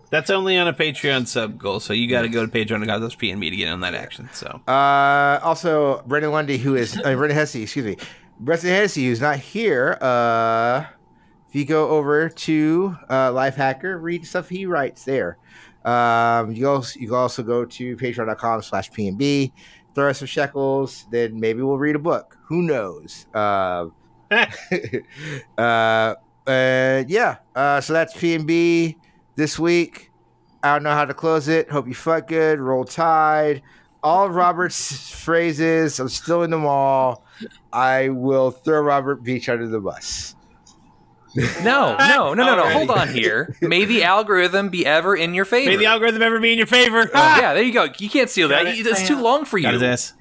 That's only on a Patreon sub goal, so you got to go to Patreon and me to get on that action. So, uh, also Brendan Lundy, who is uh, Brendan Hesse, excuse me, Brendan Hesse, who's not here. Uh, if you go over to uh, Lifehacker, read stuff he writes there. Um, you also you can also go to patreon.com slash pnb throw us some shekels then maybe we'll read a book who knows uh, uh, uh, yeah. Uh, so that's P and B this week. I don't know how to close it. Hope you fuck good. Roll Tide. All of Robert's phrases. I'm still in the mall. I will throw Robert Beach under the bus. No, no, no, no, no. Hold on here. May the algorithm be ever in your favor. May the algorithm ever be in your favor. yeah, there you go. You can't steal that. It's too long for Got his you. ass.